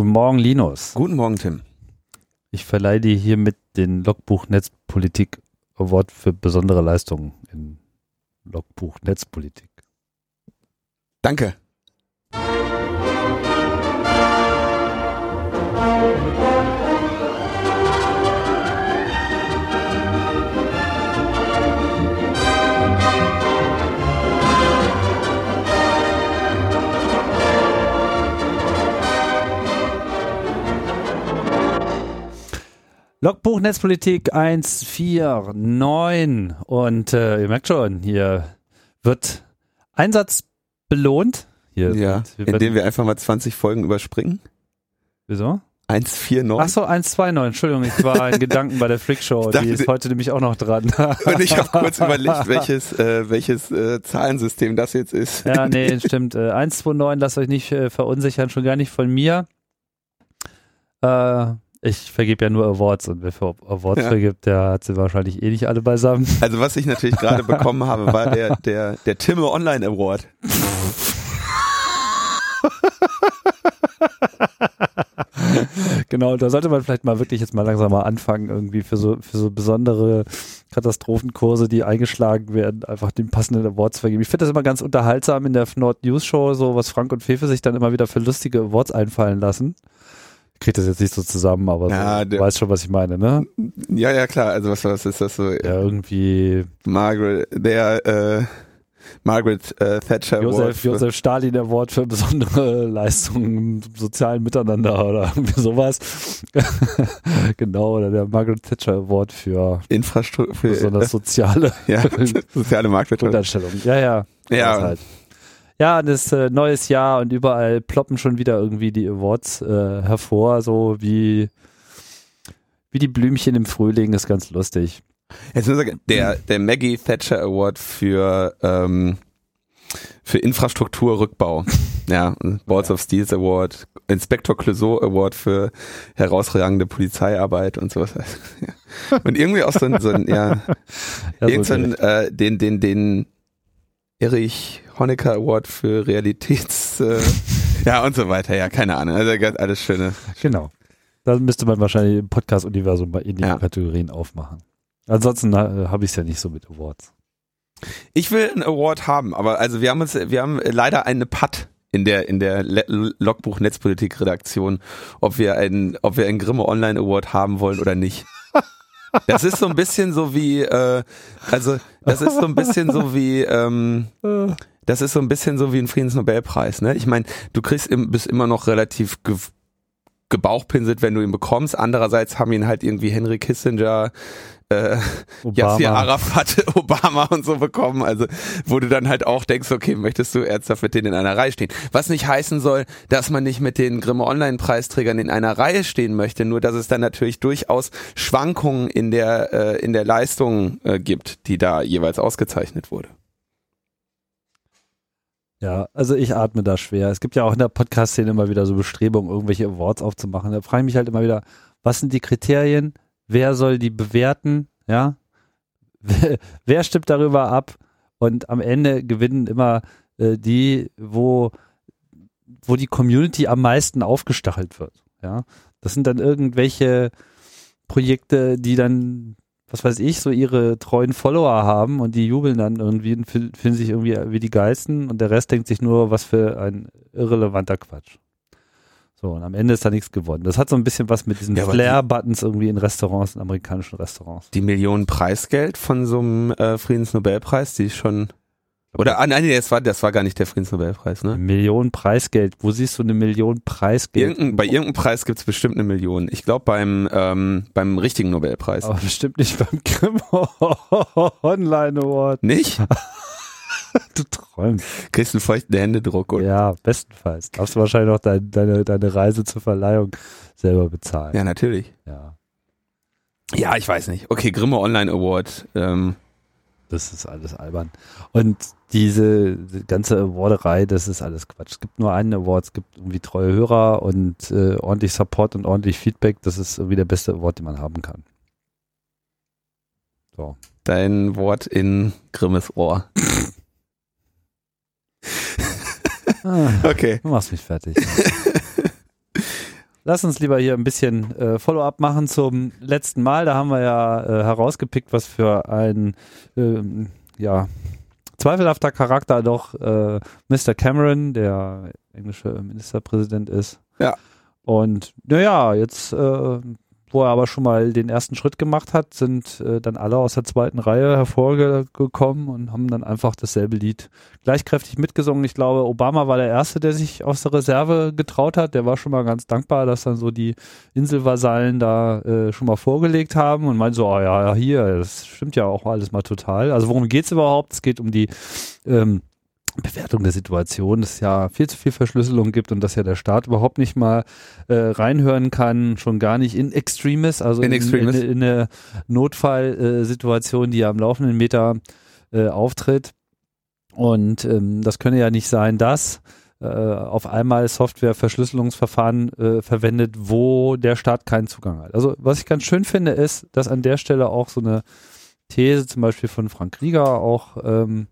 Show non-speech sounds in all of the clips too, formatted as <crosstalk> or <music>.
Guten Morgen, Linus. Guten Morgen, Tim. Ich verleihe dir hiermit den Logbuch Netzpolitik Award für besondere Leistungen in Logbuch Netzpolitik. Danke. Logbuch Netzpolitik 149 und äh, ihr merkt schon, hier wird Einsatz belohnt. Hier Ja, sind- wir indem werden- wir einfach mal 20 Folgen überspringen. Wieso? 149. Ach so, 129, Entschuldigung, ich war in <laughs> Gedanken bei der Freak Show, Ich dachte, die ist heute nämlich auch noch dran. <laughs> Und ich habe kurz überlegt, welches, äh, welches äh, Zahlensystem das jetzt ist. Ja, nee, <laughs> stimmt. Äh, 129, lasst euch nicht äh, verunsichern, schon gar nicht von mir. Äh, ich vergebe ja nur Awards und wer für Awards Ja. vergibt, der hat sie wahrscheinlich eh nicht alle beisammen. Also was ich natürlich gerade bekommen habe, war der, der, der Timme Online Award. Genau, da sollte man vielleicht mal wirklich jetzt mal langsam mal anfangen, irgendwie für so, für so besondere Katastrophenkurse, die eingeschlagen werden, einfach den passenden Awards zu vergeben. Ich finde das immer ganz unterhaltsam in der Nord News Show, so was Frank und Fefe sich dann immer wieder für lustige Awards einfallen lassen. Kriege das jetzt nicht so zusammen, aber Ja, so, du weißt schon, was ich meine, ne? Ja, ja, klar. Also was, was ist das so? Ja, irgendwie Margaret, der äh, Margaret äh, Thatcher Award. Josef, für- Josef Stalin Award für besondere <laughs> Leistungen im sozialen Miteinander oder irgendwie sowas. <laughs> genau, oder der Margaret Thatcher Award für Infrastruktur für besonders soziale <laughs> ja, soziale Marktwirtschaft. Ja, ja. Ja. Halt. Ja, das äh, neues Jahr und überall ploppen schon wieder irgendwie die Awards äh, hervor, so wie, wie die Blümchen im Frühling, ist ganz lustig. Jetzt muss ich sagen, der, der Maggie Thatcher Award für, ähm, für Infrastrukturrückbau. <laughs> Ja, Balls of Steels Award, Inspector Clouseau Award für herausragende Polizeiarbeit und sowas. <laughs> Ja. Und irgendwie auch so ein, so ein ja, <laughs> Ja, irgend so so ein, äh, den, den, den Erich Honecker Award für Realitäts, äh, <laughs> ja und so weiter. Ja, keine Ahnung. Also ganz alles Schöne. Genau. Da müsste man wahrscheinlich im Podcast-Universum mal ähnliche Ja. Kategorien aufmachen. Ansonsten äh, habe ich es ja nicht so mit Awards. Ich will einen Award haben, aber also wir haben uns, wir haben leider eine Patt in der in der Le Logbuch Netzpolitik Redaktion, ob wir einen, ob wir einen Grimme Online Award haben wollen oder nicht. Das ist so ein bisschen so wie, äh, also das ist so ein bisschen so wie, ähm, <laughs> das ist so ein bisschen so wie ein Friedensnobelpreis. Ne? Ich meine, du kriegst im, bist immer noch relativ ge gebauchpinselt, wenn du ihn bekommst. Andererseits haben ihn halt irgendwie Henry Kissinger, äh, Yasser Arafat, <laughs> Obama und so bekommen, also wo du dann halt auch denkst, okay, möchtest du ernsthaft mit denen in einer Reihe stehen? Was nicht heißen soll, dass man nicht mit den Grimme Online-Preisträgern in einer Reihe stehen möchte, nur dass es dann natürlich durchaus Schwankungen in der äh, in der Leistung äh, gibt, die da jeweils ausgezeichnet wurde. Ja, also ich atme da schwer. Es gibt ja auch in der Podcast-Szene immer wieder so Bestrebungen, irgendwelche Awards aufzumachen. Da frage ich mich halt immer wieder, was sind die Kriterien? Wer soll die bewerten? Ja? <laughs> Wer, stimmt darüber ab? Und am Ende gewinnen immer äh, die, wo, wo die Community am meisten aufgestachelt wird. Ja? Das sind dann irgendwelche Projekte, die dann was weiß ich, so ihre treuen Follower haben und die jubeln dann irgendwie und fühlen sich irgendwie wie die Geisten und der Rest denkt sich nur, was für ein irrelevanter Quatsch. So, und am Ende ist da nichts gewonnen. Das hat so ein bisschen was mit diesen Ja, Flair-Buttons irgendwie in Restaurants, in amerikanischen Restaurants. Die Millionen Preisgeld von so einem äh, Friedensnobelpreis, die ist schon oder ah, nein, das war das war gar nicht der Friedensnobelpreis, ne? Million Preisgeld. Wo siehst du eine Million Preisgeld? Irgendein, bei irgendeinem Preis gibt's bestimmt eine Million. Ich glaube beim ähm, beim richtigen Nobelpreis. Aber bestimmt nicht beim Grimm <laughs> Online Award. Nicht? <laughs> Du träumst. Kriegst einen feuchten Händedruck oder? Ja, bestenfalls. Darfst du wahrscheinlich noch dein, deine, deine Reise zur Verleihung selber bezahlen. Ja, natürlich. ja. Ja, ich weiß nicht. Okay, Grimme Online Award. Ähm, Das ist alles albern. Und diese die ganze Awarderei, das ist alles Quatsch. Es gibt nur einen Award, es gibt irgendwie treue Hörer und äh, ordentlich Support und ordentlich Feedback. Das ist irgendwie der beste Award, den man haben kann. So. dein Wort in Grimmes Ohr. Ah, <laughs> Okay. du machst mich fertig. <laughs> lass uns lieber hier ein bisschen äh, Follow-up machen zum letzten Mal. Da haben wir ja äh, herausgepickt, was für ein ähm, ja, zweifelhafter Charakter doch äh, Mr. Cameron, der englische Ministerpräsident ist. Ja. Und naja, jetzt äh, wo er aber schon mal den ersten Schritt gemacht hat, sind äh, dann alle aus der zweiten Reihe hervorgekommen und haben dann einfach dasselbe Lied gleichkräftig mitgesungen. Ich glaube, Obama war der Erste, der sich aus der Reserve getraut hat. Der war schon mal ganz dankbar, dass dann so die Inselvasallen da äh, schon mal vorgelegt haben und meint so, oh ja, hier, das stimmt ja auch alles mal total. Also worum geht's überhaupt? Es geht um die ähm, Bewertung der Situation, dass es ja viel zu viel Verschlüsselung gibt und dass ja der Staat überhaupt nicht mal äh, reinhören kann, schon gar nicht in Extremis, also in, in, in, in eine Notfallsituation, äh, die ja am laufenden Meter äh, auftritt. Und ähm, das könne ja nicht sein, dass äh, auf einmal Software-Verschlüsselungsverfahren äh, verwendet, wo der Staat keinen Zugang hat. Also was ich ganz schön finde, ist, dass an der Stelle auch so eine These zum Beispiel von Frank Rieger auch ähm,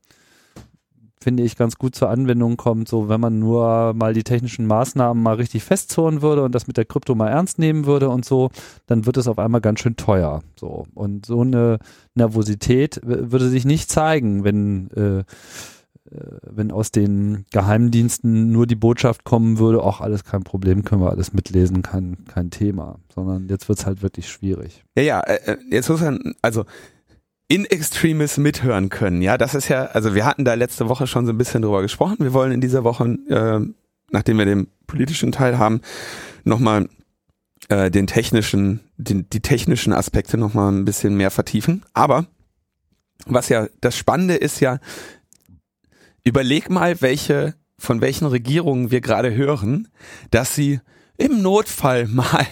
finde ich, ganz gut zur Anwendung kommt, so wenn man nur mal die technischen Maßnahmen mal richtig festzurren würde und das mit der Krypto mal ernst nehmen würde und so, dann wird es auf einmal ganz schön teuer. So. Und so eine Nervosität würde sich nicht zeigen, wenn äh, äh, wenn aus den Geheimdiensten nur die Botschaft kommen würde, auch alles kein Problem, können wir alles mitlesen, kein, kein Thema. Sondern jetzt wird es halt wirklich schwierig. Ja, ja, äh, äh, jetzt muss man, also in Extremis mithören können. Ja, das ist ja, also wir hatten da letzte Woche schon so ein bisschen drüber gesprochen. Wir wollen in dieser Woche, äh, nachdem wir den politischen Teil haben, nochmal äh, den technischen, den, die technischen Aspekte nochmal ein bisschen mehr vertiefen. Aber was ja das Spannende ist ja, überleg mal, welche, von welchen Regierungen wir gerade hören, dass sie im Notfall <laughs> mal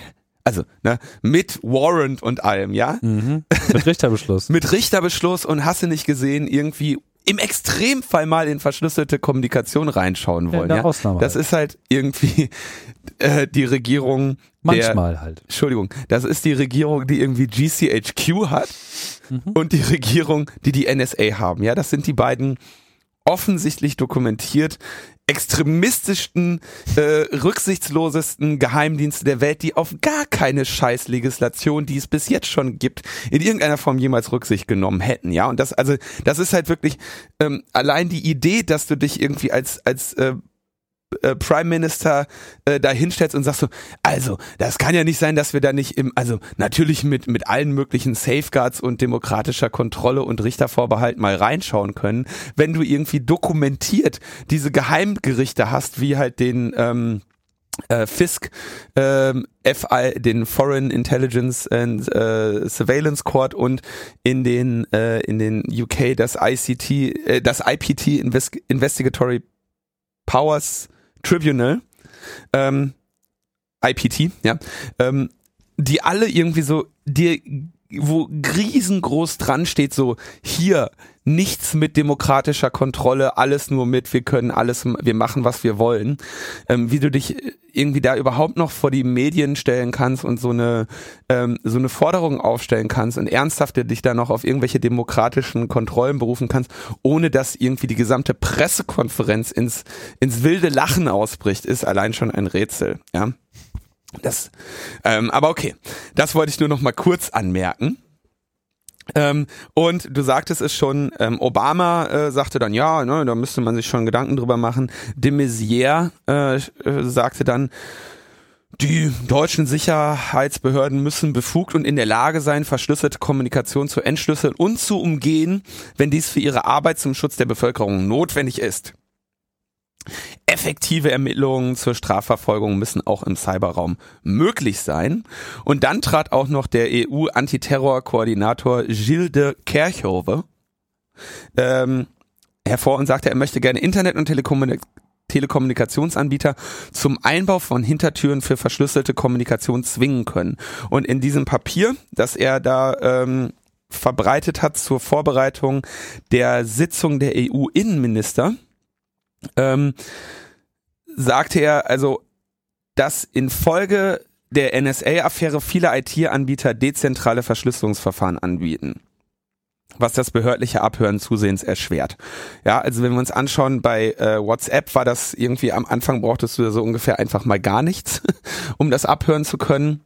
also ne, mit Warrant und allem, ja? Mhm. <laughs> Mit Richterbeschluss. mit Richterbeschluss und hast du nicht gesehen, irgendwie im Extremfall mal in verschlüsselte Kommunikation reinschauen wollen. Ja, ja? Ausnahme das halt. ist halt irgendwie <laughs> äh, die Regierung. Manchmal der, halt. Entschuldigung, das ist die Regierung, die irgendwie GCHQ hat mhm. und die Regierung, die die NSA haben. Ja, das sind die beiden offensichtlich dokumentiert extremistischsten, äh, rücksichtslosesten Geheimdienste der Welt, die auf gar keine Scheißlegislation, die es bis jetzt schon gibt, in irgendeiner Form jemals Rücksicht genommen hätten, ja. Und das, also, das ist halt wirklich ähm, allein die Idee, dass du dich irgendwie als als äh, äh, Prime Minister äh, da hinstellst und sagst so, also, das kann ja nicht sein, dass wir da nicht im, also natürlich mit, mit allen möglichen Safeguards und demokratischer Kontrolle und Richtervorbehalt mal reinschauen können, wenn du irgendwie dokumentiert diese Geheimgerichte hast, wie halt den ähm, äh, FISC, ähm, FI, den Foreign Intelligence and äh, Surveillance Court und in den äh, in den UK das ICT, äh, das IPT Invest Investigatory Powers Tribunal, ähm, IPT, ja, ähm, die alle irgendwie so, die, wo riesengroß dran steht, so hier nichts mit demokratischer Kontrolle, alles nur mit, wir können alles, wir machen, was wir wollen. Ähm, wie du dich irgendwie da überhaupt noch vor die Medien stellen kannst und so eine, ähm, so eine Forderung aufstellen kannst und ernsthaft dich da noch auf irgendwelche demokratischen Kontrollen berufen kannst, ohne dass irgendwie die gesamte Pressekonferenz ins, ins wilde Lachen ausbricht, ist allein schon ein Rätsel, ja. Das, ähm, aber okay, das wollte ich nur noch mal kurz anmerken. Ähm, und du sagtest es schon, ähm, Obama äh, sagte dann, ja, ne, da müsste man sich schon Gedanken drüber machen. De Maizière äh, äh, sagte dann, die deutschen Sicherheitsbehörden müssen befugt und in der Lage sein, verschlüsselte Kommunikation zu entschlüsseln und zu umgehen, wenn dies für ihre Arbeit zum Schutz der Bevölkerung notwendig ist. Effektive Ermittlungen zur Strafverfolgung müssen auch im Cyberraum möglich sein. Und dann trat auch noch der EU-Antiterror-Koordinator Gilles de Kerchove ähm, hervor und sagte, er möchte gerne Internet- und Telekommunik Telekommunikationsanbieter zum Einbau von Hintertüren für verschlüsselte Kommunikation zwingen können. Und in diesem Papier, das er da ähm, verbreitet hat zur Vorbereitung der Sitzung der EU-Innenminister, ähm, sagte er, also, dass infolge der NSA-Affäre viele IT-Anbieter dezentrale Verschlüsselungsverfahren anbieten. was das behördliche Abhören zusehends erschwert. Ja, also wenn wir uns anschauen, bei äh, WhatsApp war das irgendwie am Anfang brauchtest du so ungefähr einfach mal gar nichts, <laughs> um das abhören zu können.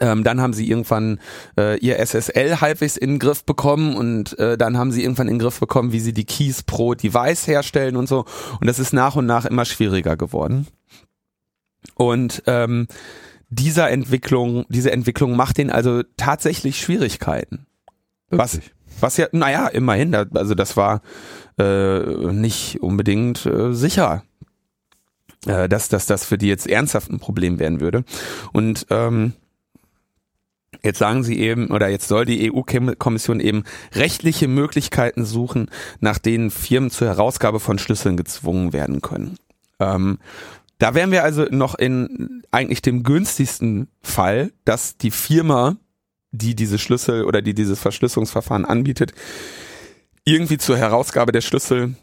Ähm, dann haben sie irgendwann äh, ihr SSL halbwegs in den Griff bekommen und äh, dann haben sie irgendwann in den Griff bekommen, wie sie die Keys pro Device herstellen und so. Und das ist nach und nach immer schwieriger geworden. Und ähm, dieser Entwicklung, diese Entwicklung macht den also tatsächlich Schwierigkeiten. Was, was ja, naja, immerhin, also das war äh, nicht unbedingt äh, sicher, äh, dass, dass das für die jetzt ernsthaft ein Problem werden würde. Und ähm, Jetzt sagen sie eben, oder jetzt soll die EU-Kommission eben rechtliche Möglichkeiten suchen, nach denen Firmen zur Herausgabe von Schlüsseln gezwungen werden können. Ähm, da wären wir also noch in eigentlich dem günstigsten Fall, dass die Firma die diese Schlüssel oder die dieses Verschlüsselungsverfahren anbietet, irgendwie zur Herausgabe der Schlüssel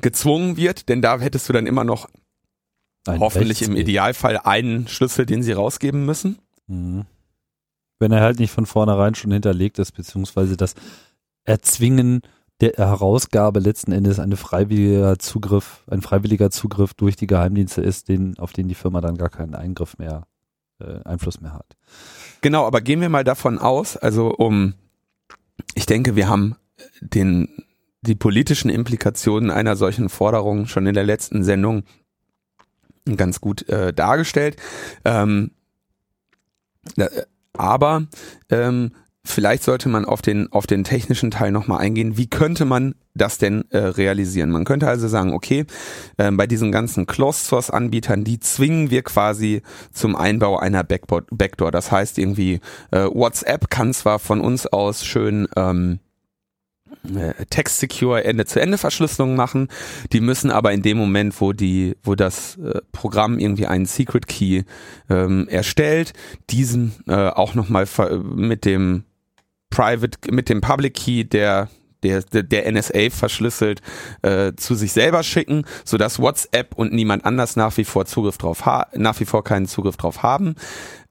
gezwungen wird, denn da hättest du dann immer noch Ein hoffentlich im Idealfall einen Schlüssel, den sie rausgeben müssen. Mhm. Wenn er halt nicht von vornherein schon hinterlegt ist, beziehungsweise das Erzwingen der Herausgabe letzten Endes ein freiwilliger Zugriff, ein freiwilliger Zugriff durch die Geheimdienste ist, den, auf den die Firma dann gar keinen Eingriff mehr, äh, Einfluss mehr hat. Genau, aber gehen wir mal davon aus, also um, ich denke, wir haben den, die politischen Implikationen einer solchen Forderung schon in der letzten Sendung ganz gut äh, dargestellt. Ähm, äh, aber ähm, Vielleicht sollte man auf den, auf den technischen Teil nochmal eingehen. Wie könnte man das denn äh, realisieren? Man könnte also sagen, okay, äh, bei diesen ganzen Closed Source Anbietern, die zwingen wir quasi zum Einbau einer Backboard, Backdoor. Das heißt irgendwie, äh, WhatsApp kann zwar von uns aus schön ähm, äh, Text Secure Ende-zu-Ende Verschlüsselung machen. Die müssen aber in dem Moment, wo die, wo das äh, Programm irgendwie einen Secret Key ähm, erstellt, diesen äh, auch nochmal mit dem Private, mit dem Public Key, der der, der NSA verschlüsselt äh, zu sich selber schicken, so dass WhatsApp und niemand anders nach wie vor Zugriff drauf ha nach wie vor keinen Zugriff drauf haben.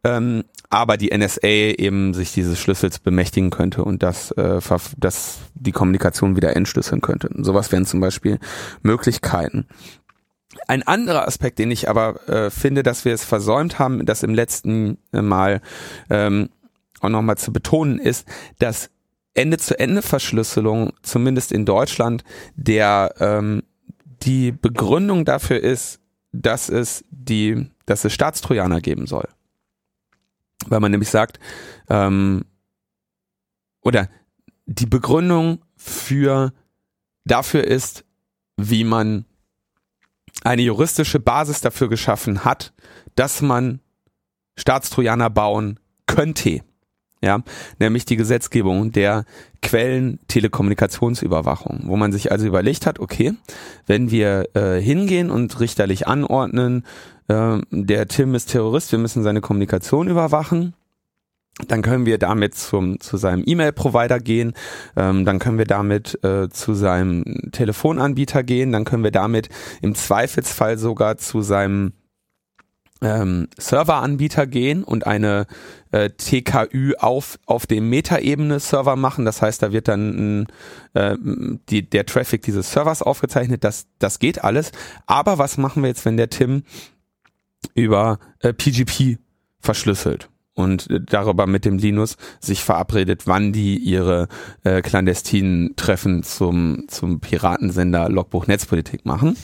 Ähm, aber die NSA eben sich dieses Schlüssels bemächtigen könnte und das, äh, das die Kommunikation wieder entschlüsseln könnte. Und sowas wären zum Beispiel Möglichkeiten. Ein anderer Aspekt, den ich aber äh, finde, dass wir es versäumt haben, das im letzten äh, Mal ähm, auch nochmal zu betonen, ist, dass Ende-zu-Ende-Verschlüsselung, zumindest in Deutschland, der ähm, die Begründung dafür ist, dass es die, dass es Staatstrojaner geben soll. Weil man nämlich sagt, ähm, oder die Begründung für dafür ist, wie man eine juristische Basis dafür geschaffen hat, dass man Staatstrojaner bauen könnte ja, nämlich die Gesetzgebung der Quellen-Telekommunikationsüberwachung, wo man sich also überlegt hat, okay, wenn wir äh, hingehen und richterlich anordnen, äh, der Tim ist Terrorist, wir müssen seine Kommunikation überwachen, dann können wir damit zum, zu seinem E-Mail-Provider gehen, ähm, dann können wir damit äh, zu seinem Telefonanbieter gehen, dann können wir damit im Zweifelsfall sogar zu seinem ähm, Serveranbieter gehen und eine äh, TKÜ auf auf dem Metaebene Server machen. Das heißt, da wird dann äh, die, der Traffic dieses Servers aufgezeichnet. Das das geht alles. Aber was machen wir jetzt, wenn der Tim über äh, PGP verschlüsselt? und äh, darüber mit dem Linus sich verabredet, wann die ihre äh, clandestinen Treffen zum, zum Piratensender Logbuch Netzpolitik machen.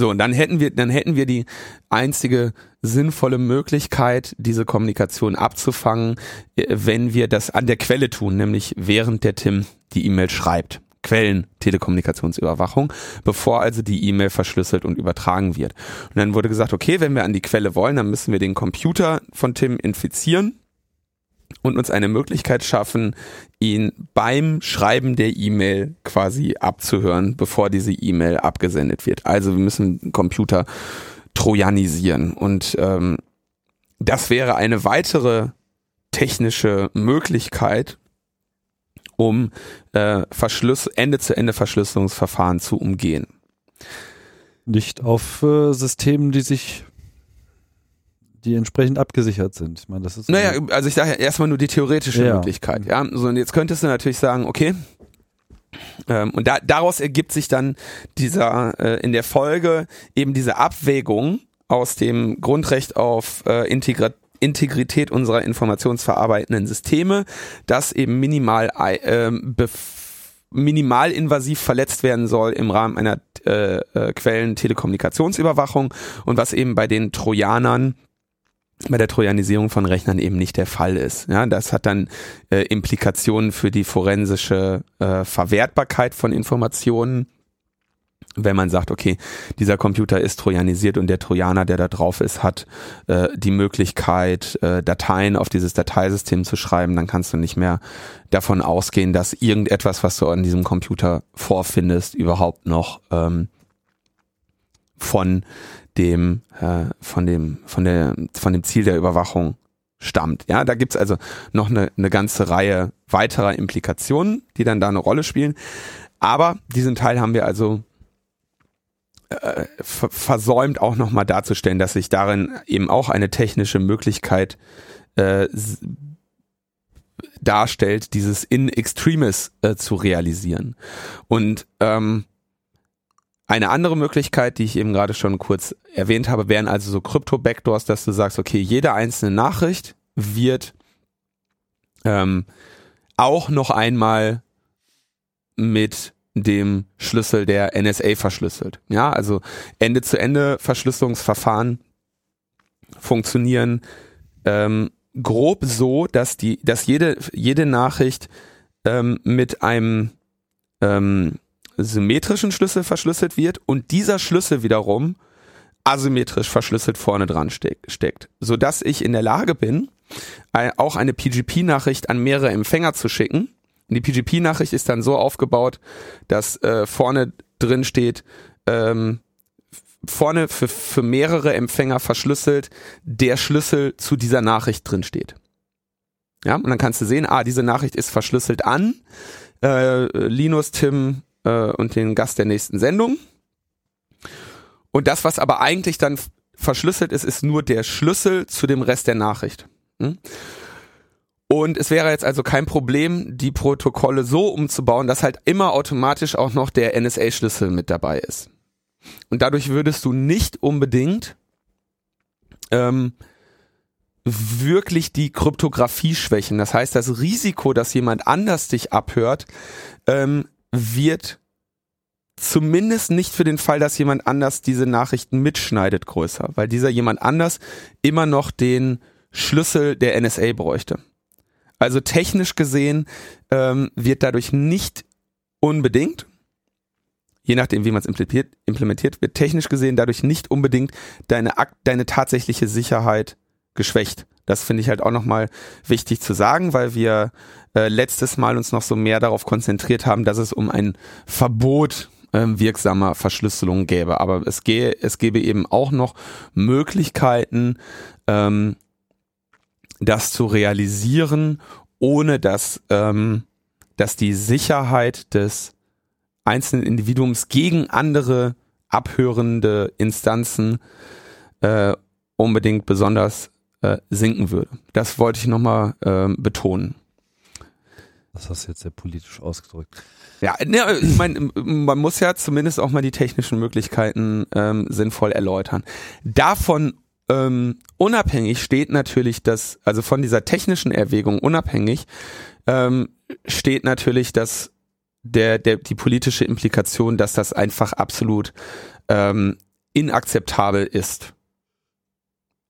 So, und dann hätten wir, dann hätten wir die einzige sinnvolle Möglichkeit, diese Kommunikation abzufangen, äh, wenn wir das an der Quelle tun, nämlich während der Tim die E-Mail schreibt. Quellen Telekommunikationsüberwachung, bevor also die E-Mail verschlüsselt und übertragen wird. Und dann wurde gesagt, okay, wenn wir an die Quelle wollen, dann müssen wir den Computer von Tim infizieren und uns eine Möglichkeit schaffen, ihn beim Schreiben der E-Mail quasi abzuhören, bevor diese E-Mail abgesendet wird. Also wir müssen Computer trojanisieren und ähm, das wäre eine weitere technische Möglichkeit, um äh, Verschluss, Ende-zu-Ende-Verschlüsselungsverfahren zu umgehen. Nicht auf äh, Systemen, die sich die entsprechend abgesichert sind. Ich meine, das ist naja, also ich sage ja erstmal nur die theoretische ja. Möglichkeit. Ja, so und jetzt könntest du natürlich sagen, okay, ähm, und da, daraus ergibt sich dann dieser äh, in der Folge eben diese Abwägung aus dem Grundrecht auf äh, Integration Integrität unserer informationsverarbeitenden Systeme, das eben minimal äh, minimalinvasiv verletzt werden soll im Rahmen einer äh, äh, Quellen-Telekommunikationsüberwachung und was eben bei den Trojanern bei der Trojanisierung von Rechnern eben nicht der Fall ist. Ja, das hat dann äh, Implikationen für die forensische äh, Verwertbarkeit von Informationen wenn man sagt, okay, dieser Computer ist trojanisiert und der Trojaner, der da drauf ist, hat äh, die Möglichkeit, äh, Dateien auf dieses Dateisystem zu schreiben, dann kannst du nicht mehr davon ausgehen, dass irgendetwas, was du an diesem Computer vorfindest, überhaupt noch ähm, von dem, äh, von dem, von der, von dem Ziel der Überwachung stammt. Ja, da gibt's also noch eine, eine ganze Reihe weiterer Implikationen, die dann da eine Rolle spielen. Aber diesen Teil haben wir also äh, versäumt auch nochmal darzustellen, dass sich darin eben auch eine technische Möglichkeit äh, darstellt, dieses in extremis äh, zu realisieren. Und ähm, eine andere Möglichkeit, die ich eben gerade schon kurz erwähnt habe, wären also so Krypto-Backdoors, dass du sagst, okay, jede einzelne Nachricht wird ähm, auch noch einmal mit dem Schlüssel der NSA verschlüsselt. Ja, also Ende-zu-Ende Verschlüsselungsverfahren funktionieren ähm, grob so, dass die, dass jede jede Nachricht ähm, mit einem ähm, symmetrischen Schlüssel verschlüsselt wird und dieser Schlüssel wiederum asymmetrisch verschlüsselt vorne dran steck, steckt, so dass ich in der Lage bin, auch eine PGP-Nachricht an mehrere Empfänger zu schicken und die PGP-Nachricht ist dann so aufgebaut, dass äh, vorne drin steht, ähm, vorne für, für mehrere Empfänger verschlüsselt der Schlüssel zu dieser Nachricht drin steht. Ja, und dann kannst du sehen, ah, diese Nachricht ist verschlüsselt an äh, Linus, Tim äh, und den Gast der nächsten Sendung. Und das, was aber eigentlich dann verschlüsselt ist, ist nur der Schlüssel zu dem Rest der Nachricht. Hm? Und es wäre jetzt also kein Problem, die Protokolle so umzubauen, dass halt immer automatisch auch noch der NSA-Schlüssel mit dabei ist. Und dadurch würdest du nicht unbedingt ähm, wirklich die Kryptographie schwächen. Das heißt, das Risiko, dass jemand anders dich abhört, ähm, wird zumindest nicht für den Fall, dass jemand anders diese Nachrichten mitschneidet, größer, weil dieser jemand anders immer noch den Schlüssel der NSA bräuchte. Also technisch gesehen ähm, wird dadurch nicht unbedingt, je nachdem wie man es implementiert, implementiert, wird technisch gesehen dadurch nicht unbedingt deine, deine tatsächliche Sicherheit geschwächt. Das finde ich halt auch nochmal wichtig zu sagen, weil wir äh, letztes Mal uns noch so mehr darauf konzentriert haben, dass es um ein Verbot ähm, wirksamer Verschlüsselung gäbe. Aber es, gehe, es gäbe eben auch noch Möglichkeiten, ähm, das zu realisieren, ohne dass, ähm, dass die Sicherheit des einzelnen Individuums gegen andere abhörende Instanzen äh, unbedingt besonders äh, sinken würde. Das wollte ich nochmal äh, betonen. Das hast du jetzt sehr politisch ausgedrückt. Ja, ne, ich meine, man muss ja zumindest auch mal die technischen Möglichkeiten ähm, sinnvoll erläutern. Davon ähm, unabhängig steht natürlich das, also von dieser technischen Erwägung unabhängig, ähm, steht natürlich das, der, der, die politische Implikation, dass das einfach absolut ähm, inakzeptabel ist,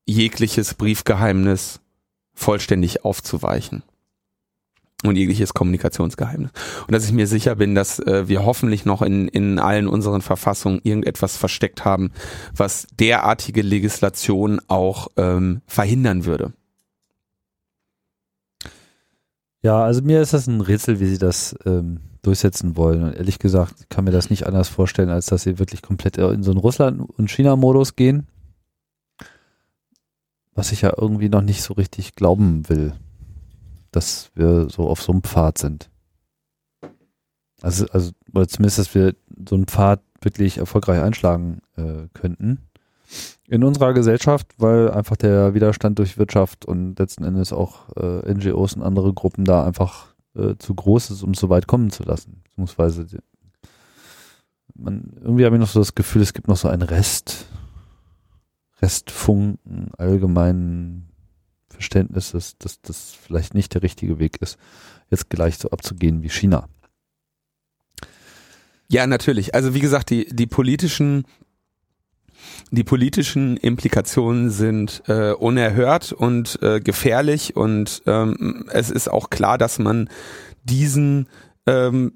jegliches Briefgeheimnis vollständig aufzuweichen und jegliches Kommunikationsgeheimnis. Und dass ich mir sicher bin, dass äh, wir hoffentlich noch in, in allen unseren Verfassungen irgendetwas versteckt haben, was derartige Legislation auch ähm, verhindern würde. Ja, also mir ist das ein Rätsel, wie sie das ähm, durchsetzen wollen. Und ehrlich gesagt kann mir das nicht anders vorstellen, als dass sie wirklich komplett in so einen Russland- und China-Modus gehen. Was ich ja irgendwie noch nicht so richtig glauben will dass wir so auf so einem Pfad sind. Also, also oder zumindest, dass wir so einen Pfad wirklich erfolgreich einschlagen äh, könnten. in unserer Gesellschaft, weil einfach der Widerstand durch Wirtschaft und letzten Endes auch äh, NGOs und andere Gruppen da einfach äh, zu groß ist, um so weit kommen zu lassen. Beziehungsweise man, irgendwie habe ich noch so das Gefühl, es gibt noch so einen Rest, Restfunken allgemeinen Verständnisses, dass das vielleicht nicht der richtige Weg ist, jetzt gleich so abzugehen wie China. Ja, natürlich. Also wie gesagt, die, die politischen die politischen Implikationen sind äh, unerhört und äh, gefährlich und ähm, es ist auch klar, dass man diesen ähm,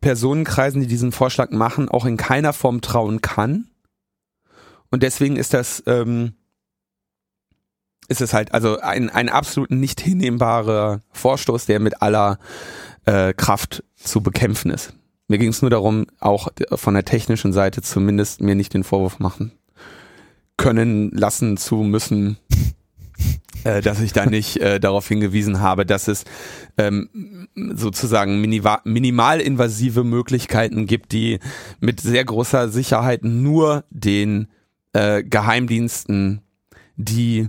Personenkreisen, die diesen Vorschlag machen, auch in keiner Form trauen kann. Und deswegen ist das ähm, ist es halt also ein, ein absolut nicht hinnehmbarer Vorstoß, der mit aller äh, Kraft zu bekämpfen ist. Mir ging es nur darum, auch von der technischen Seite zumindest mir nicht den Vorwurf machen können lassen zu müssen, <laughs> äh, dass ich da nicht äh, darauf hingewiesen habe, dass es ähm, sozusagen minimalinvasive Möglichkeiten gibt, die mit sehr großer Sicherheit nur den äh, Geheimdiensten, die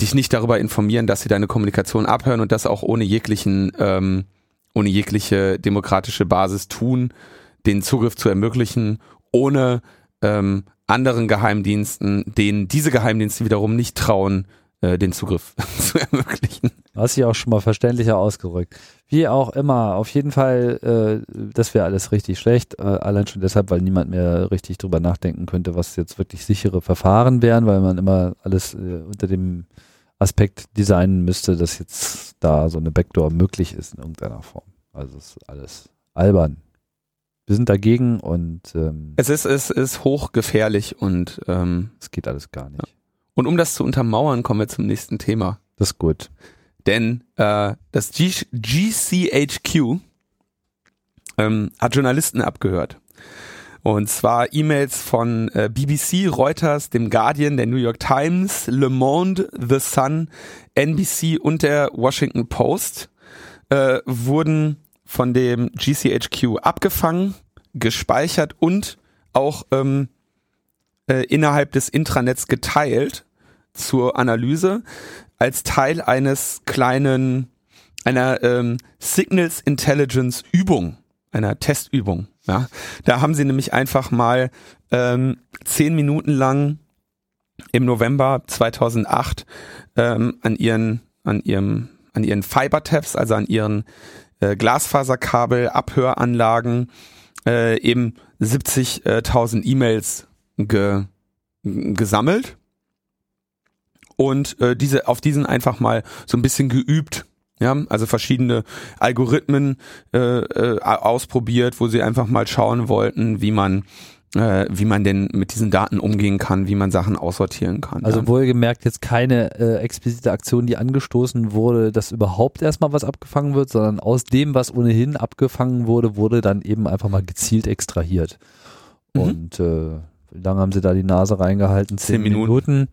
dich nicht darüber informieren, dass sie deine Kommunikation abhören und das auch ohne jeglichen ähm, ohne jegliche demokratische Basis tun, den Zugriff zu ermöglichen, ohne ähm, anderen Geheimdiensten, denen diese Geheimdienste wiederum nicht trauen, äh, den Zugriff <laughs> zu ermöglichen. Hast sich auch schon mal verständlicher ausgerückt. Wie auch immer, auf jeden Fall, äh, das wäre alles richtig schlecht, äh, allein schon deshalb, weil niemand mehr richtig drüber nachdenken könnte, was jetzt wirklich sichere Verfahren wären, weil man immer alles äh, unter dem Aspekt designen müsste, dass jetzt da so eine Backdoor möglich ist in irgendeiner Form. Also es ist alles albern. Wir sind dagegen und ähm, es ist es ist hochgefährlich und ähm, es geht alles gar nicht. Ja. Und um das zu untermauern, kommen wir zum nächsten Thema. Das ist gut. Denn äh, das G GCHQ ähm, hat Journalisten abgehört. Und zwar E-Mails von äh, BBC, Reuters, dem Guardian, der New York Times, Le Monde, The Sun, NBC und der Washington Post äh, wurden von dem GCHQ abgefangen, gespeichert und auch ähm, äh, innerhalb des Intranets geteilt zur Analyse als Teil eines kleinen einer ähm, Signals Intelligence Übung, einer Testübung. Ja, da haben sie nämlich einfach mal ähm, zehn Minuten lang im November 2008 ähm, an ihren an ihrem an ihren Fiber-Tabs, also an ihren äh, Glasfaserkabel, Abhöranlagen äh, eben 70.000 E-Mails ge gesammelt und äh, diese auf diesen einfach mal so ein bisschen geübt. Ja, also verschiedene Algorithmen äh, äh, ausprobiert, wo sie einfach mal schauen wollten, wie man äh, wie man denn mit diesen Daten umgehen kann, wie man Sachen aussortieren kann. Also ja. wohlgemerkt jetzt keine äh, explizite Aktion, die angestoßen wurde, dass überhaupt erstmal was abgefangen wird, sondern aus dem, was ohnehin abgefangen wurde, wurde dann eben einfach mal gezielt extrahiert. Mhm. Und äh, wie lange haben sie da die Nase reingehalten? Zehn, Zehn Minuten. Minuten.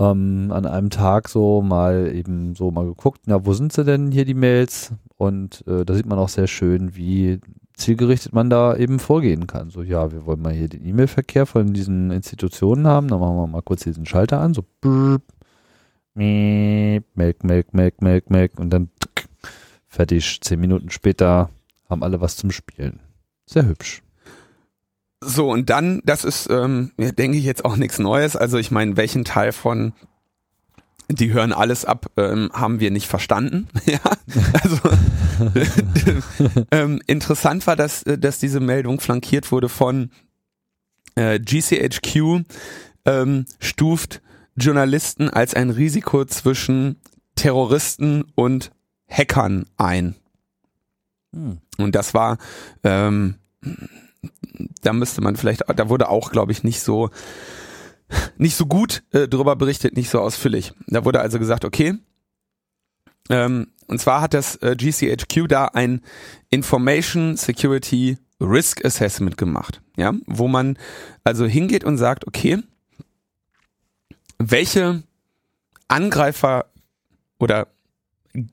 Ähm, an einem Tag so mal eben so mal geguckt, na, wo sind sie denn hier die Mails? Und äh, da sieht man auch sehr schön, wie zielgerichtet man da eben vorgehen kann. So, ja, wir wollen mal hier den E-Mail-Verkehr von diesen Institutionen haben, dann machen wir mal kurz diesen Schalter an, so brrr, melk, melk, melk, melk, melk und dann tsk, fertig. Zehn Minuten später haben alle was zum Spielen. Sehr hübsch. So, und dann, das ist, ähm, denke ich, jetzt auch nichts Neues. Also ich meine, welchen Teil von die hören alles ab, ähm, haben wir nicht verstanden. <laughs> ja, also <laughs> ähm, interessant war, dass, äh, dass diese Meldung flankiert wurde von äh, GCHQ ähm, stuft Journalisten als ein Risiko zwischen Terroristen und Hackern ein. Hm. Und das war, ähm, da müsste man vielleicht, da wurde auch, glaube ich, nicht so nicht so gut äh, darüber berichtet, nicht so ausführlich. Da wurde also gesagt, okay, ähm, und zwar hat das äh, GCHQ da ein Information Security Risk Assessment gemacht, ja, wo man also hingeht und sagt, okay, welche Angreifer oder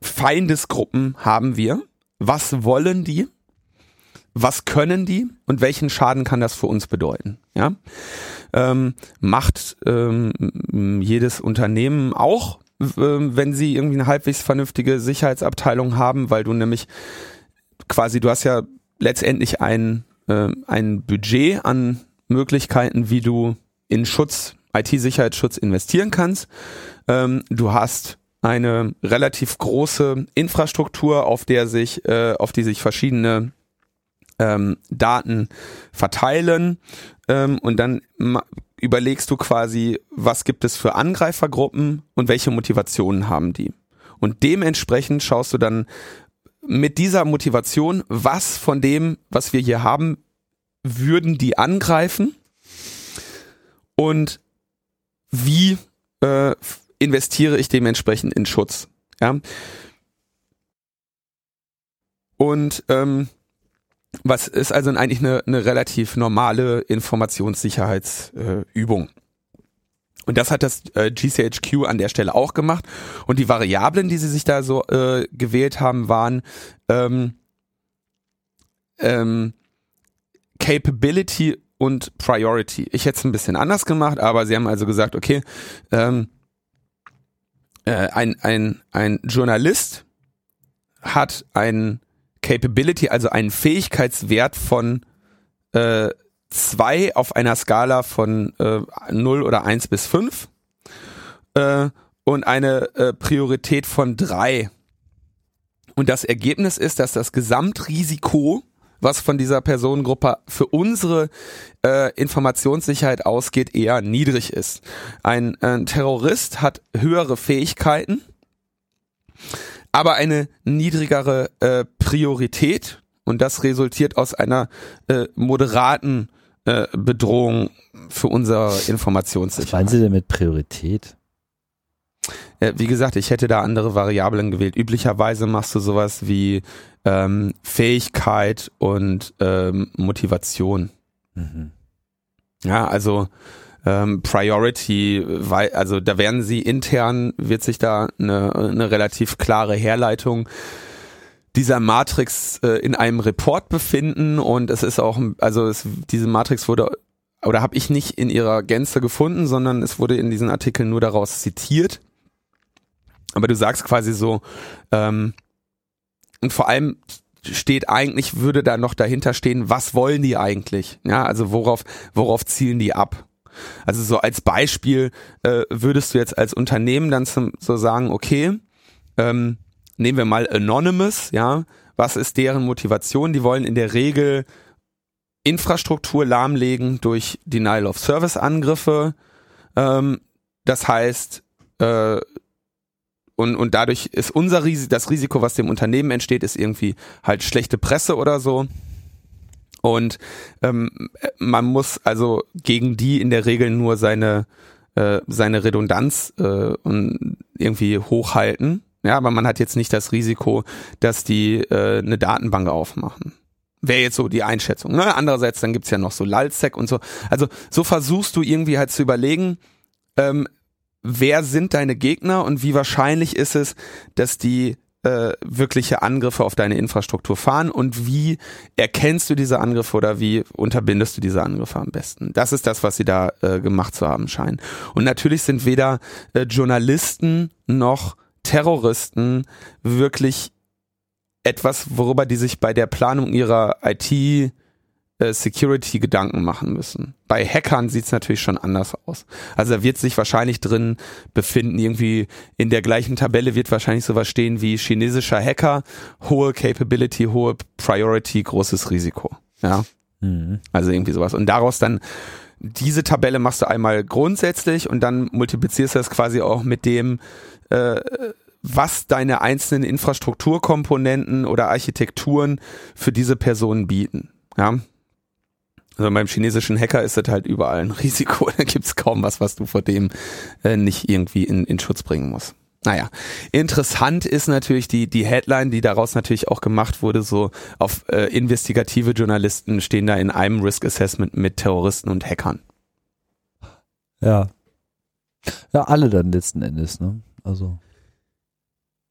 Feindesgruppen haben wir? Was wollen die? Was können die und welchen Schaden kann das für uns bedeuten? Ja, ähm, macht ähm, jedes Unternehmen auch, äh, wenn sie irgendwie eine halbwegs vernünftige Sicherheitsabteilung haben, weil du nämlich quasi, du hast ja letztendlich ein, äh, ein Budget an Möglichkeiten, wie du in Schutz, IT-Sicherheitsschutz investieren kannst. Ähm, du hast eine relativ große Infrastruktur, auf der sich, äh, auf die sich verschiedene ähm, Daten verteilen ähm, und dann überlegst du quasi, was gibt es für Angreifergruppen und welche Motivationen haben die. Und dementsprechend schaust du dann mit dieser Motivation, was von dem, was wir hier haben, würden die angreifen und wie äh, investiere ich dementsprechend in Schutz. Ja. Und ähm, was ist also eigentlich eine, eine relativ normale Informationssicherheitsübung. Äh, und das hat das äh, GCHQ an der Stelle auch gemacht. Und die Variablen, die sie sich da so äh, gewählt haben, waren ähm, ähm, Capability und Priority. Ich hätte es ein bisschen anders gemacht, aber sie haben also gesagt, okay, ähm, äh, ein, ein, ein Journalist hat ein Capability, also einen Fähigkeitswert von äh, 2 auf einer Skala von äh, 0 oder 1 bis 5 äh, und eine äh, Priorität von 3. Und das Ergebnis ist, dass das Gesamtrisiko, was von dieser Personengruppe für unsere äh, Informationssicherheit ausgeht, eher niedrig ist. Ein, ein Terrorist hat höhere Fähigkeiten, aber eine niedrigere äh, Priorität und das resultiert aus einer äh, moderaten äh, Bedrohung für unsere Informationssicherheit. Was meinen Sie denn mit Priorität? Äh, wie gesagt, ich hätte da andere Variablen gewählt. Üblicherweise machst du sowas wie ähm, Fähigkeit und ähm, Motivation. Mhm. Ja, also ähm, Priority, weil, also da werden sie intern, wird sich da eine, eine relativ klare Herleitung dieser Matrix äh, in einem Report befinden und es ist auch, also es, diese Matrix wurde oder habe ich nicht in ihrer Gänze gefunden, sondern es wurde in diesen Artikeln nur daraus zitiert. Aber du sagst quasi so, ähm, und vor allem steht eigentlich, würde da noch dahinter stehen, was wollen die eigentlich? Ja, also worauf, worauf zielen die ab? Also so als Beispiel äh, würdest du jetzt als Unternehmen dann zum, so sagen, okay, ähm, nehmen wir mal Anonymous, ja, was ist deren Motivation? Die wollen in der Regel Infrastruktur lahmlegen durch Denial of Service Angriffe. Ähm, das heißt, äh, und, und dadurch ist unser Risiko, das Risiko, was dem Unternehmen entsteht, ist irgendwie halt schlechte Presse oder so. Und ähm, man muss also gegen die in der Regel nur seine äh, seine Redundanz äh, und irgendwie hochhalten. Ja, aber man hat jetzt nicht das Risiko, dass die äh, eine Datenbank aufmachen. Wäre jetzt so die Einschätzung. Ne? Andererseits, dann gibt's ja noch so Lalsec und so. Also so versuchst du irgendwie halt zu überlegen, ähm, wer sind deine Gegner und wie wahrscheinlich ist es, dass die äh, wirkliche Angriffe auf deine Infrastruktur fahren und wie erkennst du diese Angriffe oder wie unterbindest du diese Angriffe am besten? Das ist das, was sie da äh, gemacht zu haben scheinen. Und natürlich sind weder äh, Journalisten noch Terroristen wirklich etwas, worüber die sich bei der Planung ihrer IT äh, Security Gedanken machen müssen. Bei Hackern sieht's natürlich schon anders aus. Also da wird sich wahrscheinlich drin befinden, irgendwie in der gleichen Tabelle wird wahrscheinlich sowas stehen wie chinesischer Hacker, hohe Capability, hohe Priority, großes Risiko. Ja. Mhm. Also irgendwie sowas. Und daraus dann diese Tabelle machst du einmal grundsätzlich und dann multiplizierst du das quasi auch mit dem, äh, was deine einzelnen Infrastrukturkomponenten oder Architekturen für diese Personen bieten. Ja, also beim chinesischen Hacker ist das halt überall ein <laughs> Risiko. Da gibt's kaum was, was du vor dem äh, nicht irgendwie in, in Schutz bringen musst. Naja, interessant ist natürlich die, die Headline, die daraus natürlich auch gemacht wurde, so auf äh, investigative Journalisten stehen da in einem Risk Assessment mit Terroristen und Hackern. Ja. Ja, alle dann letzten Endes, ne? Also.